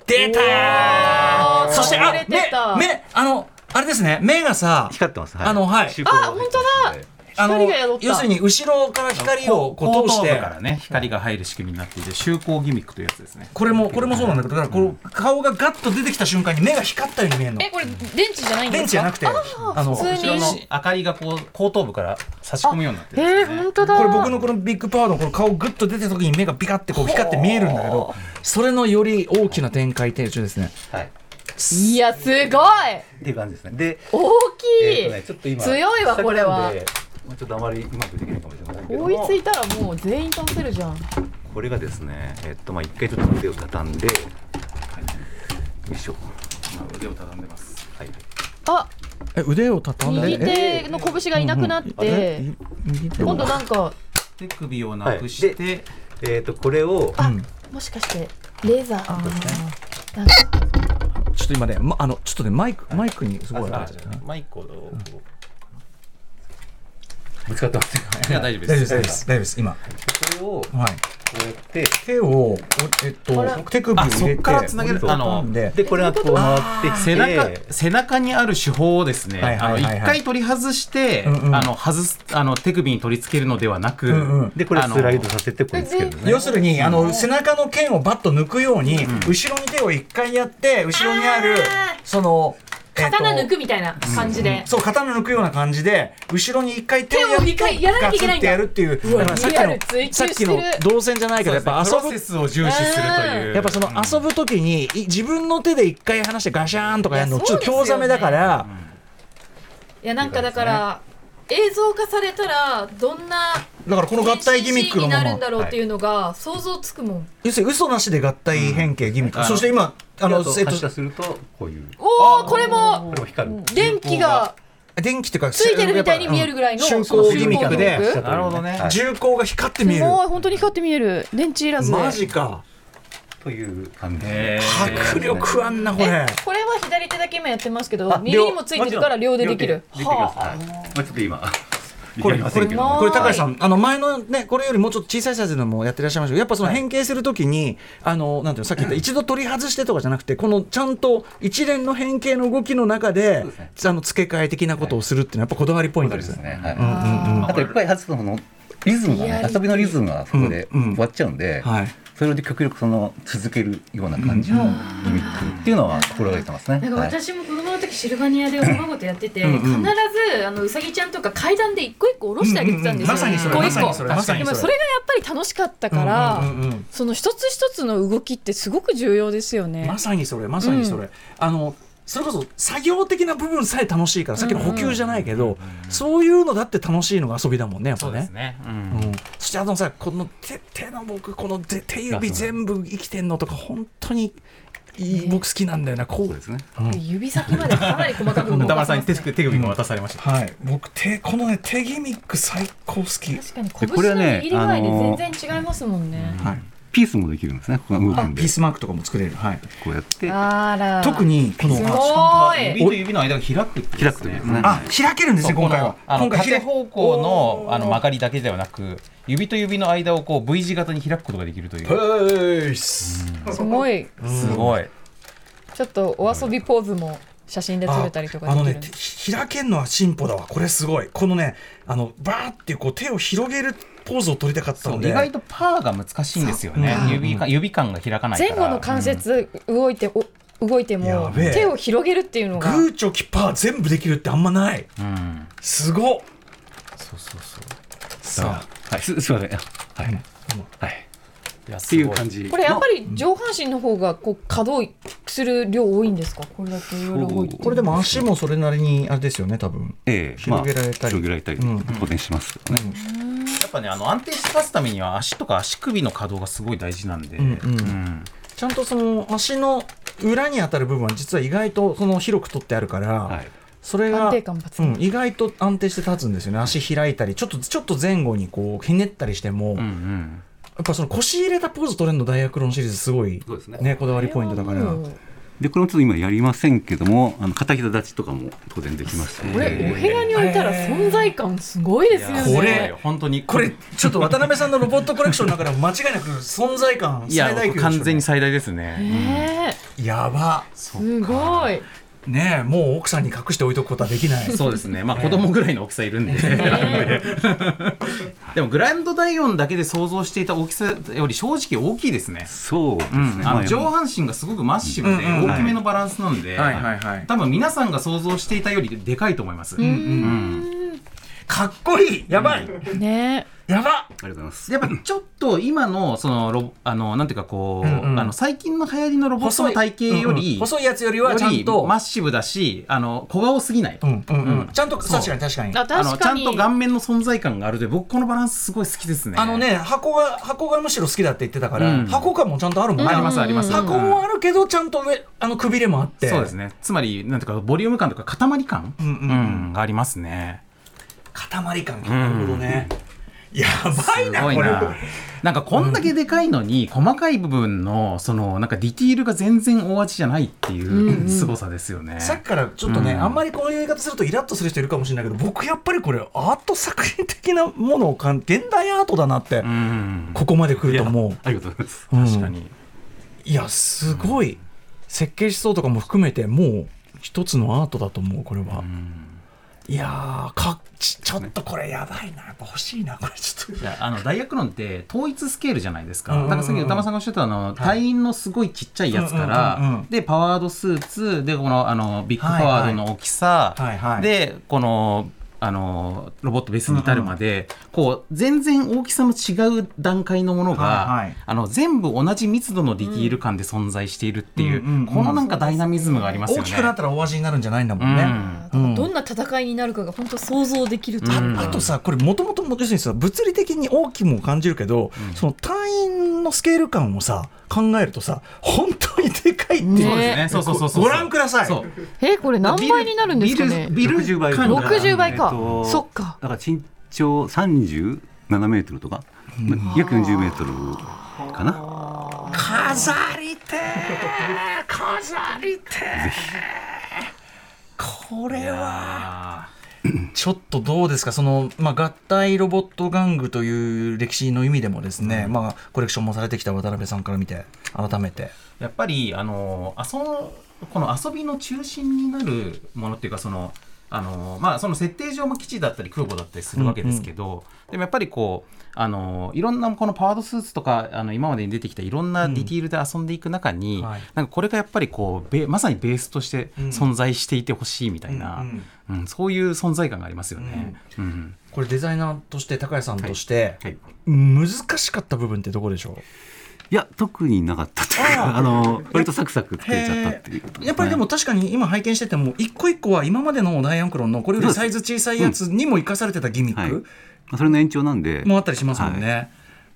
Speaker 1: 出たー。
Speaker 5: おー
Speaker 1: そしてあ目目あのあれですね目がさ
Speaker 3: 光ってます、はい、
Speaker 1: あのはい。
Speaker 5: あ本当だ。
Speaker 1: あの要するに後ろから光をこう通して。
Speaker 4: 後頭部からね光が入る仕組みになっていて周光ギミックというやつですね。
Speaker 1: これもこれもそうなんだけどだからこう顔がガッと出てきた瞬間に目が光ったように見えるの。
Speaker 5: えこれ電池じゃないんですか？
Speaker 1: 電池じゃなくてあの
Speaker 5: 普通に。
Speaker 4: 後ろの明かりがこう後頭部から差し込むようになってるん
Speaker 5: え
Speaker 4: ですね。
Speaker 5: ー、本当だ。
Speaker 1: これ僕のこのビッグパワーのこの顔グッと出てた時に目がピカってこう光って見えるんだけどそれのより大きな展開程中ですね。
Speaker 3: はい
Speaker 5: いやすごい！
Speaker 3: っていう感じですね。で
Speaker 5: 大きい、
Speaker 3: えーとねちょっと今
Speaker 5: 強いわこれは。
Speaker 3: ちょっとあまりうまくできないかもしれませんけども。
Speaker 5: 追いついたらもう全員倒せるじゃん。
Speaker 3: これがですねえっとまあ一回ちょっと腕を畳んで、はい、よいしょ。
Speaker 4: 今腕を畳んでます。
Speaker 3: はい。
Speaker 5: あ！
Speaker 1: え腕を畳んで？
Speaker 5: 右手の拳がいなくなって、今度なんか
Speaker 4: 手首をなくして、
Speaker 3: えっとこれを
Speaker 5: あ、もしかしてレーザー。なんか
Speaker 1: ちょっと今ね、ま、あのちょっとねマイクマイクにすごい
Speaker 4: マイクをこう。
Speaker 3: ぶつかってますよ
Speaker 4: い。や大丈夫で
Speaker 1: です。す。大丈夫です。大丈夫です。今。
Speaker 3: これをこ
Speaker 1: は
Speaker 3: うやって
Speaker 1: い手をおえっと手首を
Speaker 4: そっからつなげる。あの
Speaker 1: で
Speaker 3: でこれがこう回って
Speaker 4: 背中背中にある手法をですね、あの一回取り外して、あの外すあの手首に取り付けるのではなく、
Speaker 3: でこれ
Speaker 4: あの
Speaker 3: スライドさせてここにつけるんですね。
Speaker 1: 要するにあの背中の剣をバッと抜くように後ろに手を一回やって後ろにあるそのえっと
Speaker 5: 刀抜くみたいな感じで、
Speaker 1: そう刀抜くような感じで後ろに一回手をや
Speaker 5: 回やらなきゃいけないんだ。
Speaker 1: やるっていう
Speaker 5: うわ
Speaker 1: だからさっきのさっきの動線じゃないけどやっぱ遊ぶ。
Speaker 4: プロセスを重視するという。
Speaker 1: やっぱその遊ぶ時にい自分の手で一回離してガシャーンとかやるのちょっと興ざめだから。
Speaker 5: いやなんかだから映像化されたらどんな
Speaker 1: だからこの合体ギミックの
Speaker 5: に
Speaker 1: ま。ま
Speaker 5: なるんだろうっていうのが想像つくもん、
Speaker 1: 要するに嘘なしで合体変形ギミック。そして今あの
Speaker 3: あと
Speaker 1: えっと
Speaker 3: 発射するとこういう。
Speaker 5: おおこれも
Speaker 3: これも光る。
Speaker 5: 電気が
Speaker 1: 電気っていうか
Speaker 5: ついてるみたいに見えるぐらいの
Speaker 1: 瞬光ギミックで
Speaker 4: なるほどね。
Speaker 3: はい。
Speaker 1: 重厚が光って見える。
Speaker 5: すごい本当に光って見える。電池いらずで。
Speaker 1: マジか。
Speaker 3: という感じ
Speaker 1: 迫力あんなこれ。
Speaker 5: えこれは左手だけ今やってますけど
Speaker 3: あ
Speaker 5: 右にもついてるから両でできる。は
Speaker 3: はい。まあちょっと今
Speaker 1: これこれこれ高橋さんあの前のねこれよりもうちょっと小さいサイズのもやってらっしゃいましたけどやっぱその変形するときに、あのなんていうのさっき言った 一度取り外してとかじゃなくてこのちゃんと一連の変形の動きの中であの付け替え的なことをするっていうのはやっぱこだわりポイントですね。
Speaker 3: ね。はい。あといっぱい外すのリズムがね遊びのリズムがそこで
Speaker 1: うんうん。
Speaker 3: 終わっちゃうんで、
Speaker 1: はい。
Speaker 3: それで極力その続けるような感じのギミックっていうのは心がけてますね。
Speaker 5: なんか
Speaker 3: はい。
Speaker 5: 私も子供の時シルバニアでおまごとやってて
Speaker 1: うんうん。
Speaker 5: 必ずあのうさぎちゃんとか階段で一個一個下ろしてあげてたんですよ、
Speaker 1: まさにそれ
Speaker 5: 一個一個。
Speaker 1: まさにそれまさにそれ。
Speaker 5: でもそれがやっぱり楽しかったから、
Speaker 1: うんうんうんうん。
Speaker 5: その一つ一つの動きってすごく重要ですよね。
Speaker 1: まさにそれまさにそれ、あのそれこそ作業的な部分さえ楽しいからさっきの補給じゃないけど、そういうのだって楽しいのが遊びだもんねやっぱね。
Speaker 4: そうです。ね、うん。
Speaker 1: うん、そしてあのさこの手手の僕この手手指全部生きてんのとか本当にいい僕好きなんだよな。こう。
Speaker 3: そうですね。
Speaker 5: 指先までかなり細かく動
Speaker 4: 歌
Speaker 5: かね。
Speaker 4: 丸さんに手手首も渡されました、
Speaker 1: はい。僕手このね手ギミック最高好き。
Speaker 5: 確かに拳の握り具合で全然違いますもんね、
Speaker 1: はい
Speaker 3: ピースもできるんですね。この動くんで。
Speaker 1: あピースマークとかも作れる。はい。
Speaker 3: こうやって。
Speaker 5: あら。
Speaker 1: 特にこの
Speaker 5: すごい。
Speaker 4: 指と指の間が開くって
Speaker 3: 開くというですね。
Speaker 1: あ開けるんですね今回は。今回開
Speaker 4: 方向のあの曲
Speaker 1: ま
Speaker 4: がりだけではなく指と指の間をこう V 字型に開くことができるという。
Speaker 1: す。
Speaker 5: すごい。
Speaker 4: すごい。
Speaker 5: ちょっとお遊びポーズも写真で撮れたりとか
Speaker 1: あのね開けるのは進歩だわ。これすごい。このねあのバーってこう手を広げるポーズを取りたかったので
Speaker 4: 意外とパーが難しいんですよね。
Speaker 1: う。ん
Speaker 4: 指か指感が開かないから。
Speaker 5: 前後の関節動いてお動いて
Speaker 1: や
Speaker 5: も手を広げるっていうのが。
Speaker 1: グーチョキパー全部できるってあんまない。
Speaker 4: うん、うん
Speaker 1: すごっ。
Speaker 4: そうそうそう。
Speaker 1: さあ。
Speaker 3: はい。すすみません。はい。はい。っていう感じ。の。
Speaker 5: これやっぱり上半身の方がこう可動する量多いんですか？これだけいろいろ動いて。
Speaker 1: これでも足もそれなりにあれですよね多分。
Speaker 3: ええ。
Speaker 1: 広げられたり。
Speaker 3: まあ広げられたりしますよね。
Speaker 4: やっぱねあの安定して立つためには足とか足首の可動がすごい大事なんで、
Speaker 1: うんうんちゃんとその足の裏に当たる部分は実は意外とその広く取ってあるから、
Speaker 3: はい。
Speaker 1: それが
Speaker 5: 安定感抜群。
Speaker 1: うん、意外と安定して立つんですよね。足開いたりちょっとちょっと前後にこうひねったりしても、
Speaker 4: うんう
Speaker 1: や
Speaker 4: ん
Speaker 1: っぱその腰入れたポーズ取れるのダイヤクロンシリーズすごい
Speaker 3: そうですね。
Speaker 1: ねこだわりポイントだから。
Speaker 3: でこれもちょっと今やりませんけども、あの片膝立ちとかも当然できますし。
Speaker 5: これお部屋に置いたら存在感すごいですよね。
Speaker 1: これ
Speaker 4: 本当に。
Speaker 1: これちょっと渡辺さんのロボットコレクションの中でも間違いなく存在感最大級
Speaker 4: 完全に最大ですね、
Speaker 1: やば。
Speaker 5: すごい
Speaker 1: ねえもう奥さんに隠して置いとくことはできない。
Speaker 4: そうですね、まあ、子供ぐらいの大きさいるんで、でもグランドダイオンだけで想像していた大きさより正直大きいですね。
Speaker 3: そうですね。
Speaker 4: うん、あの上半身がすごくマッシブで大きめのバランスなんで、
Speaker 1: はいはいはい。
Speaker 4: 多分皆さんが想像していたよりでかいと思います。うん。
Speaker 1: かっこいい！やばい！
Speaker 5: ね
Speaker 1: やば
Speaker 3: ありがとうございます。
Speaker 4: やっぱ ちょっと今のそのロあのなんていうかこう、
Speaker 1: うんうん。
Speaker 4: あの最近の流行りのロボットの体型より、
Speaker 1: うんうん。細いやつよりはちゃんと
Speaker 4: よりマッシブだしあの小顔すぎない、
Speaker 1: うんうんうん。
Speaker 4: うん。
Speaker 1: ちゃんと確かに確かに。
Speaker 5: あ
Speaker 4: あのちゃんと顔面の存在感があるで僕このバランスすごい好きですね。
Speaker 1: あのね箱が箱がむしろ好きだって言ってたから、
Speaker 4: うん。
Speaker 1: 箱感もちゃんとあるもん。ね
Speaker 4: ありますあります。
Speaker 1: 箱もあるけどちゃんと上あのくびれもあって。
Speaker 4: そうですね。つまりなんていうかボリューム感とか塊感、
Speaker 1: うんうん
Speaker 4: うん。がありますね。
Speaker 1: 塊感なるほどね、やばい
Speaker 4: す
Speaker 1: な。これ。
Speaker 4: な。なんかこんだけでかいのに、細かい部分のそのなんかディティールが全然大味じゃないっていう凄さですよね。
Speaker 1: さっきからちょっとね、
Speaker 4: うん。
Speaker 1: あんまりこういう言い方するとイラッとする人いるかもしれないけど僕やっぱりこれアート作品的なものをかん現代アートだなって、
Speaker 4: うん、
Speaker 1: ここまで来るともう。
Speaker 3: ありがとうございます。
Speaker 1: うん。
Speaker 4: 確かに。
Speaker 1: いやすごい。設計思想とかも含めてもう一つのアートだと思うこれは、いやーかちちょっとこれやばいなやっぱ欲しいなこれちょっと。
Speaker 4: いやあのダイアクロンって統一スケールじゃないですか。
Speaker 1: うんうんうん。
Speaker 4: だからさっき歌間さんがおっしゃったあの、隊員のすごいちっちゃいやつから、
Speaker 1: うんうんうんうん。
Speaker 4: でパワードスーツでこのあのビッグパワードの大きさ、
Speaker 1: はいはい。
Speaker 4: でこのあのロボットベースに至るまで、こう全然大きさの違う段階のものが、
Speaker 1: はいはい。
Speaker 4: あの全部同じ密度のディティール感で存在しているっていう、
Speaker 1: うんうんうん。
Speaker 4: このなんかダイナミズムがありますよね。
Speaker 1: 大きくなったら大味になるんじゃないんだもんね、うん。
Speaker 5: どんな戦いになるかが本当想像できるという
Speaker 4: うん。
Speaker 1: あとさこれもともと要するにさ物理的に大きくも感じるけど、その単位のスケール感をさ考えるとさ本当にでかいっていう、
Speaker 4: そうですね。そうそうそうそう。
Speaker 1: ご覧ください。
Speaker 4: そう。
Speaker 5: えこれ何倍になるんですかね？
Speaker 4: ビル
Speaker 3: 60倍
Speaker 4: 感が
Speaker 5: 60倍か。
Speaker 3: えっと
Speaker 5: そっか。
Speaker 3: だから身長37メートルとか、まあ約40メートルかな？
Speaker 1: 飾りてー。飾りてー。これは。
Speaker 4: あ
Speaker 1: ちょっとどうですか？その、まあ、合体ロボット玩具という歴史の意味でもですね、まあ、コレクションもされてきた渡辺さんから見て改めて。
Speaker 4: ーやっぱりあの遊この遊びの中心になるものっていうかそのあのまあその設定上も基地だったり空母だったりするわけですけど、でもやっぱりこうあのいろんなこのパワードスーツとかあの今までに出てきたいろんなディティールで遊んでいく中に、
Speaker 1: はい。
Speaker 4: なんかこれがやっぱりこうベまさにベースとして存在していてほしいみたいな、
Speaker 1: うん。
Speaker 4: うんそういう存在感がありますよね。うん。
Speaker 1: これデザイナーとして高谷さんとして、
Speaker 3: はい。
Speaker 1: 難しかった部分ってどこでしょう？
Speaker 3: いや特になかったというかあの割とサクサク作れちゃったっていうこと
Speaker 1: やっぱりでも確かに今拝見してても一個一個は今までのダイアンクロンのこれよりサイズ小さいやつにも生かされてたギミッ
Speaker 3: はい、ま
Speaker 1: ク
Speaker 3: あそれの延長なんで。
Speaker 1: もあったりしますもんね。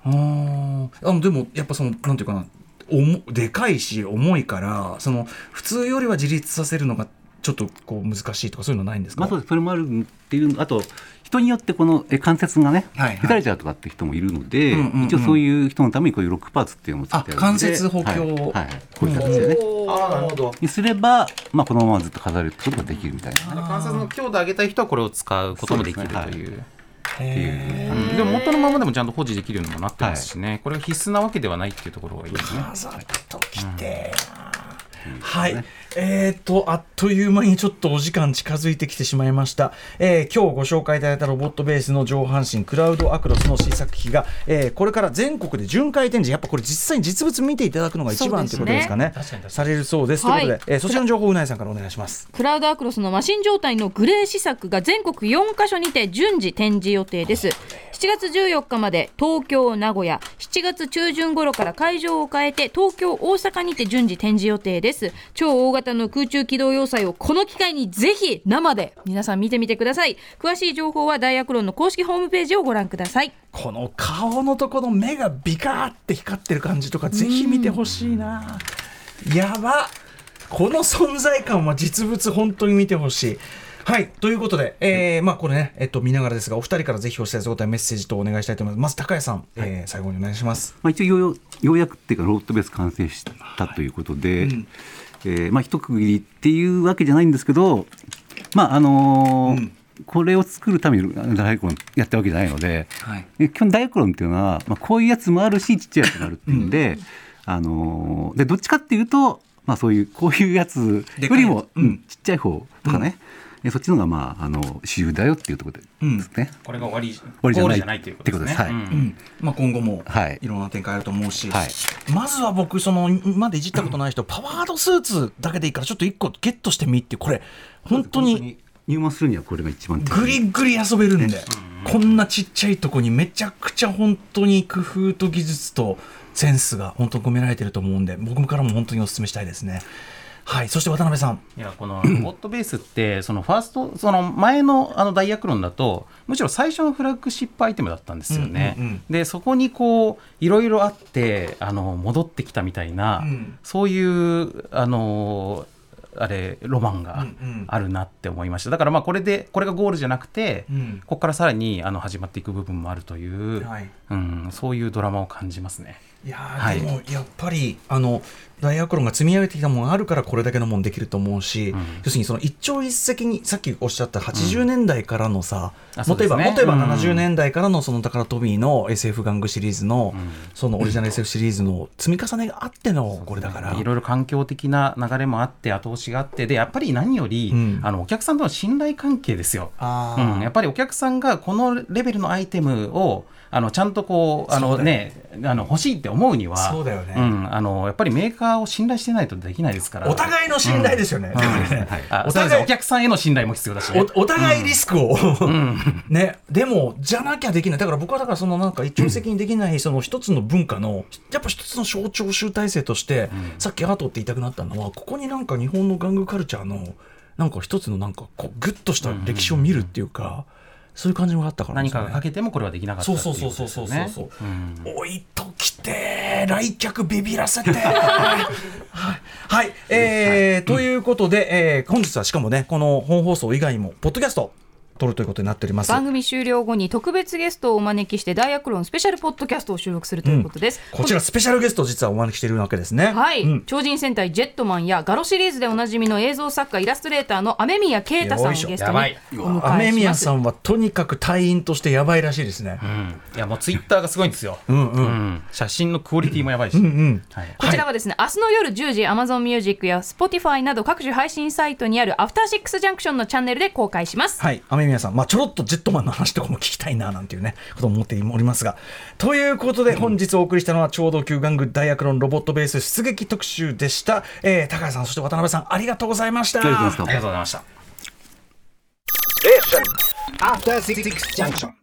Speaker 1: あー。あのでもやっぱそのなんていうかな。重でかいし重いからその普通よりは自立させるのがちょっとこう難しいとかそういうのないんですか、
Speaker 3: まあ、そうです。それもあるっていうあと人によってこのえ関節がね、
Speaker 1: はいはい。
Speaker 3: れちゃうとかって人もいるので、
Speaker 1: うんうんうん。
Speaker 3: 一応そういう人のためにこういうロックパーツっていうのもつけてあるので。
Speaker 1: あ関節補強
Speaker 3: はいはい。こういう形でね。
Speaker 1: ああなるほど。
Speaker 3: にすれば、まあ、このままずっと飾ることができるみたいな。
Speaker 4: 関節の強度を上げたい人はこれを使うこともできると
Speaker 3: そう。です
Speaker 4: いう。でも元のままでもちゃんと保持できるようにもなってますしね、これが必須なわけではないっていうところがいいですね。
Speaker 1: 飾っときてはい、えー、とあっという間にちょっとお時間近づいてきてしまいました、えー今日ご紹介いただいたロボットベースの上半身クラウドアクロスの試作機が、えーこれから全国で巡回展示。やっぱこれ実際に実物見ていただくのが一番ということですかね。
Speaker 4: 確かに確かに。
Speaker 1: されるそうです、
Speaker 2: はい。
Speaker 1: ということで、えーそちらの情報うないさんからお願いします。
Speaker 2: クラウドアクロスのマシン状態のグレー試作が全国4カ所にて順次展示予定です。7月14日まで東京名古屋。7月中旬頃から会場を変えて東京大阪にて順次展示予定です。超大型の空中機動要塞をこの機会にぜひ生で皆さん見てみてください。詳しい情報はダイアクロンの公式ホームページをご覧ください。
Speaker 1: この顔のとこの目がビカーって光ってる感じとかぜひ見てほしいな。やば。この存在感は実物本当に見てほしい。はい。ということで、えーまあこれね、えっと、見ながらですがお二人からぜひお知らせごたいメッセージとお願いしたいと思います。まず高谷さん、えー最後にお願いします。
Speaker 3: まあ、一応ようようやくっていうかロボットベース完成したということで、えーまあ、一区切りっていうわけじゃないんですけどまああのーこれを作るためにダイアクロンやったわけじゃないので、
Speaker 1: はい。
Speaker 3: え基本ダイアクロンっていうのは、まあ、こういうやつもあるしちっちゃいやつもあるっていうんで,、あのーでどっちかっていうと、ままあ、そういうこういうやつよりも、
Speaker 1: うん。
Speaker 3: うんちっちゃい方とかね、えそっちのがまああの主流だよっていうところでですね。
Speaker 4: これが終わり
Speaker 3: 終わりじゃない
Speaker 4: ゴールじゃないということですね。
Speaker 1: まあ、今後も
Speaker 3: はい。
Speaker 1: いろんな展開あると思うし、
Speaker 3: はい。
Speaker 1: まずは僕その今までいじったことない人、パワードスーツだけでいいからちょっと一個ゲットしてみってこれ本当に
Speaker 3: 入門するにはこれが一番手
Speaker 1: グリグリ遊べるんで、こんなちっちゃいとこにめちゃくちゃ本当に工夫と技術とセンスが本当に込められてると思うんで僕からも本当にお勧めしたいですね。はい、そして渡辺さん。
Speaker 4: いやこのロボットベースってそのファーストその前のあのダイヤクロンだとむしろ最初のフラッグシップアイテムだったんですよね。
Speaker 1: うんうんうん
Speaker 4: でそこにこういろいろあってあの戻ってきたみたいな、
Speaker 1: うん。
Speaker 4: そういうあのあれロマンがあるなって思いました。だからまあこれでこれがゴールじゃなくて、
Speaker 1: うん。
Speaker 4: ここからさらにあの始まっていく部分もあるという、
Speaker 1: はい。
Speaker 4: うん、そういうドラマを感じますね。
Speaker 1: いやー
Speaker 4: はい。
Speaker 1: でもやっぱりあのダイヤクロンが積み上げてきたものがあるからこれだけのものできると思うし、
Speaker 4: うん。
Speaker 1: 要するにその一朝一夕にさっきおっしゃった80年代からのさ、
Speaker 4: あ
Speaker 1: もっと言えば、もっと言えば
Speaker 4: うん
Speaker 1: 70年代からのその宝トミーの SF 玩具シリーズの、
Speaker 4: うん。
Speaker 1: そのオリジナル SF シリーズの積み重ねがあってのこれだから。
Speaker 4: いろいろ環境的な流れもあって後押しがあってでやっぱり何より、
Speaker 1: うん。
Speaker 4: あのお客さんとの信頼関係ですよ。やっぱりお客さんがこのレベルのアイテムをあのちゃんとこうあの、
Speaker 1: そうだよ。
Speaker 4: ね、あの欲しいって思うには
Speaker 1: そうだよね。
Speaker 4: ん、あのやっぱりメーカーを信頼してないとできないですから。
Speaker 1: お互いの信頼ですよね。お互い
Speaker 4: お客さんへの信頼も必要だしね、
Speaker 1: おお互いリスクを、
Speaker 4: うん。
Speaker 1: ね、でもじゃなきゃできない。だから僕はだからそのなんか一朝一夕にできないその一つの文化のやっぱ一つの象徴集大成として、さっきアートって言いたくなったのはここになんか日本の玩具カルチャーのなんか一つのなんかこうグッとした歴史を見るっていうか、そういう感じもあったから
Speaker 4: 何かが欠けてもこれはできなかった
Speaker 1: そう
Speaker 4: ってい
Speaker 1: そうそうそうそうそうそう、
Speaker 4: う。ん。
Speaker 1: 置いときて来客ビビらせて。はい、はい。えーということで、えー本日はしかもねこの本放送以外にもポッドキャスト撮るということになっております。
Speaker 2: 番組終了後に特別ゲストをお招きしてダイアクロンスペシャルポッドキャストを収録するということです、
Speaker 1: こちらスペシャルゲストを実はお招きしているわけですね。
Speaker 2: はい、
Speaker 1: うん。
Speaker 2: 超人戦隊ジェットマンやガロシリーズでおなじみの映像作家イラストレーターの雨宮啓太さんをゲストに
Speaker 4: やばい
Speaker 2: お迎えします。
Speaker 1: 雨宮さんはとにかく隊員としてやばいらしいですね。
Speaker 4: うん。いやもうツイッターがすごいんですよ、
Speaker 1: うんうん。
Speaker 4: うん。写真のクオリティもやばいし、
Speaker 1: うんうん。
Speaker 4: はい。
Speaker 2: こちらはですね、明日の夜10時 Amazon Music や Spotify など各種配信サイトにあるアフターシックスジャンクションのチャンネルで公開します。
Speaker 1: はい、雨宮さん、まあ、ちょろっとジェットマンの話とかも聞きたいななんていうね、ことも思っておりますが。ということで、本日お送りしたのは、超同級玩具ダイアクロンロボットベース出撃特集でした。えー、高谷さん、そして渡辺さん、ありがとうございました。
Speaker 3: ありがとうございました
Speaker 4: ありがとうございました
Speaker 6: After Six Junction.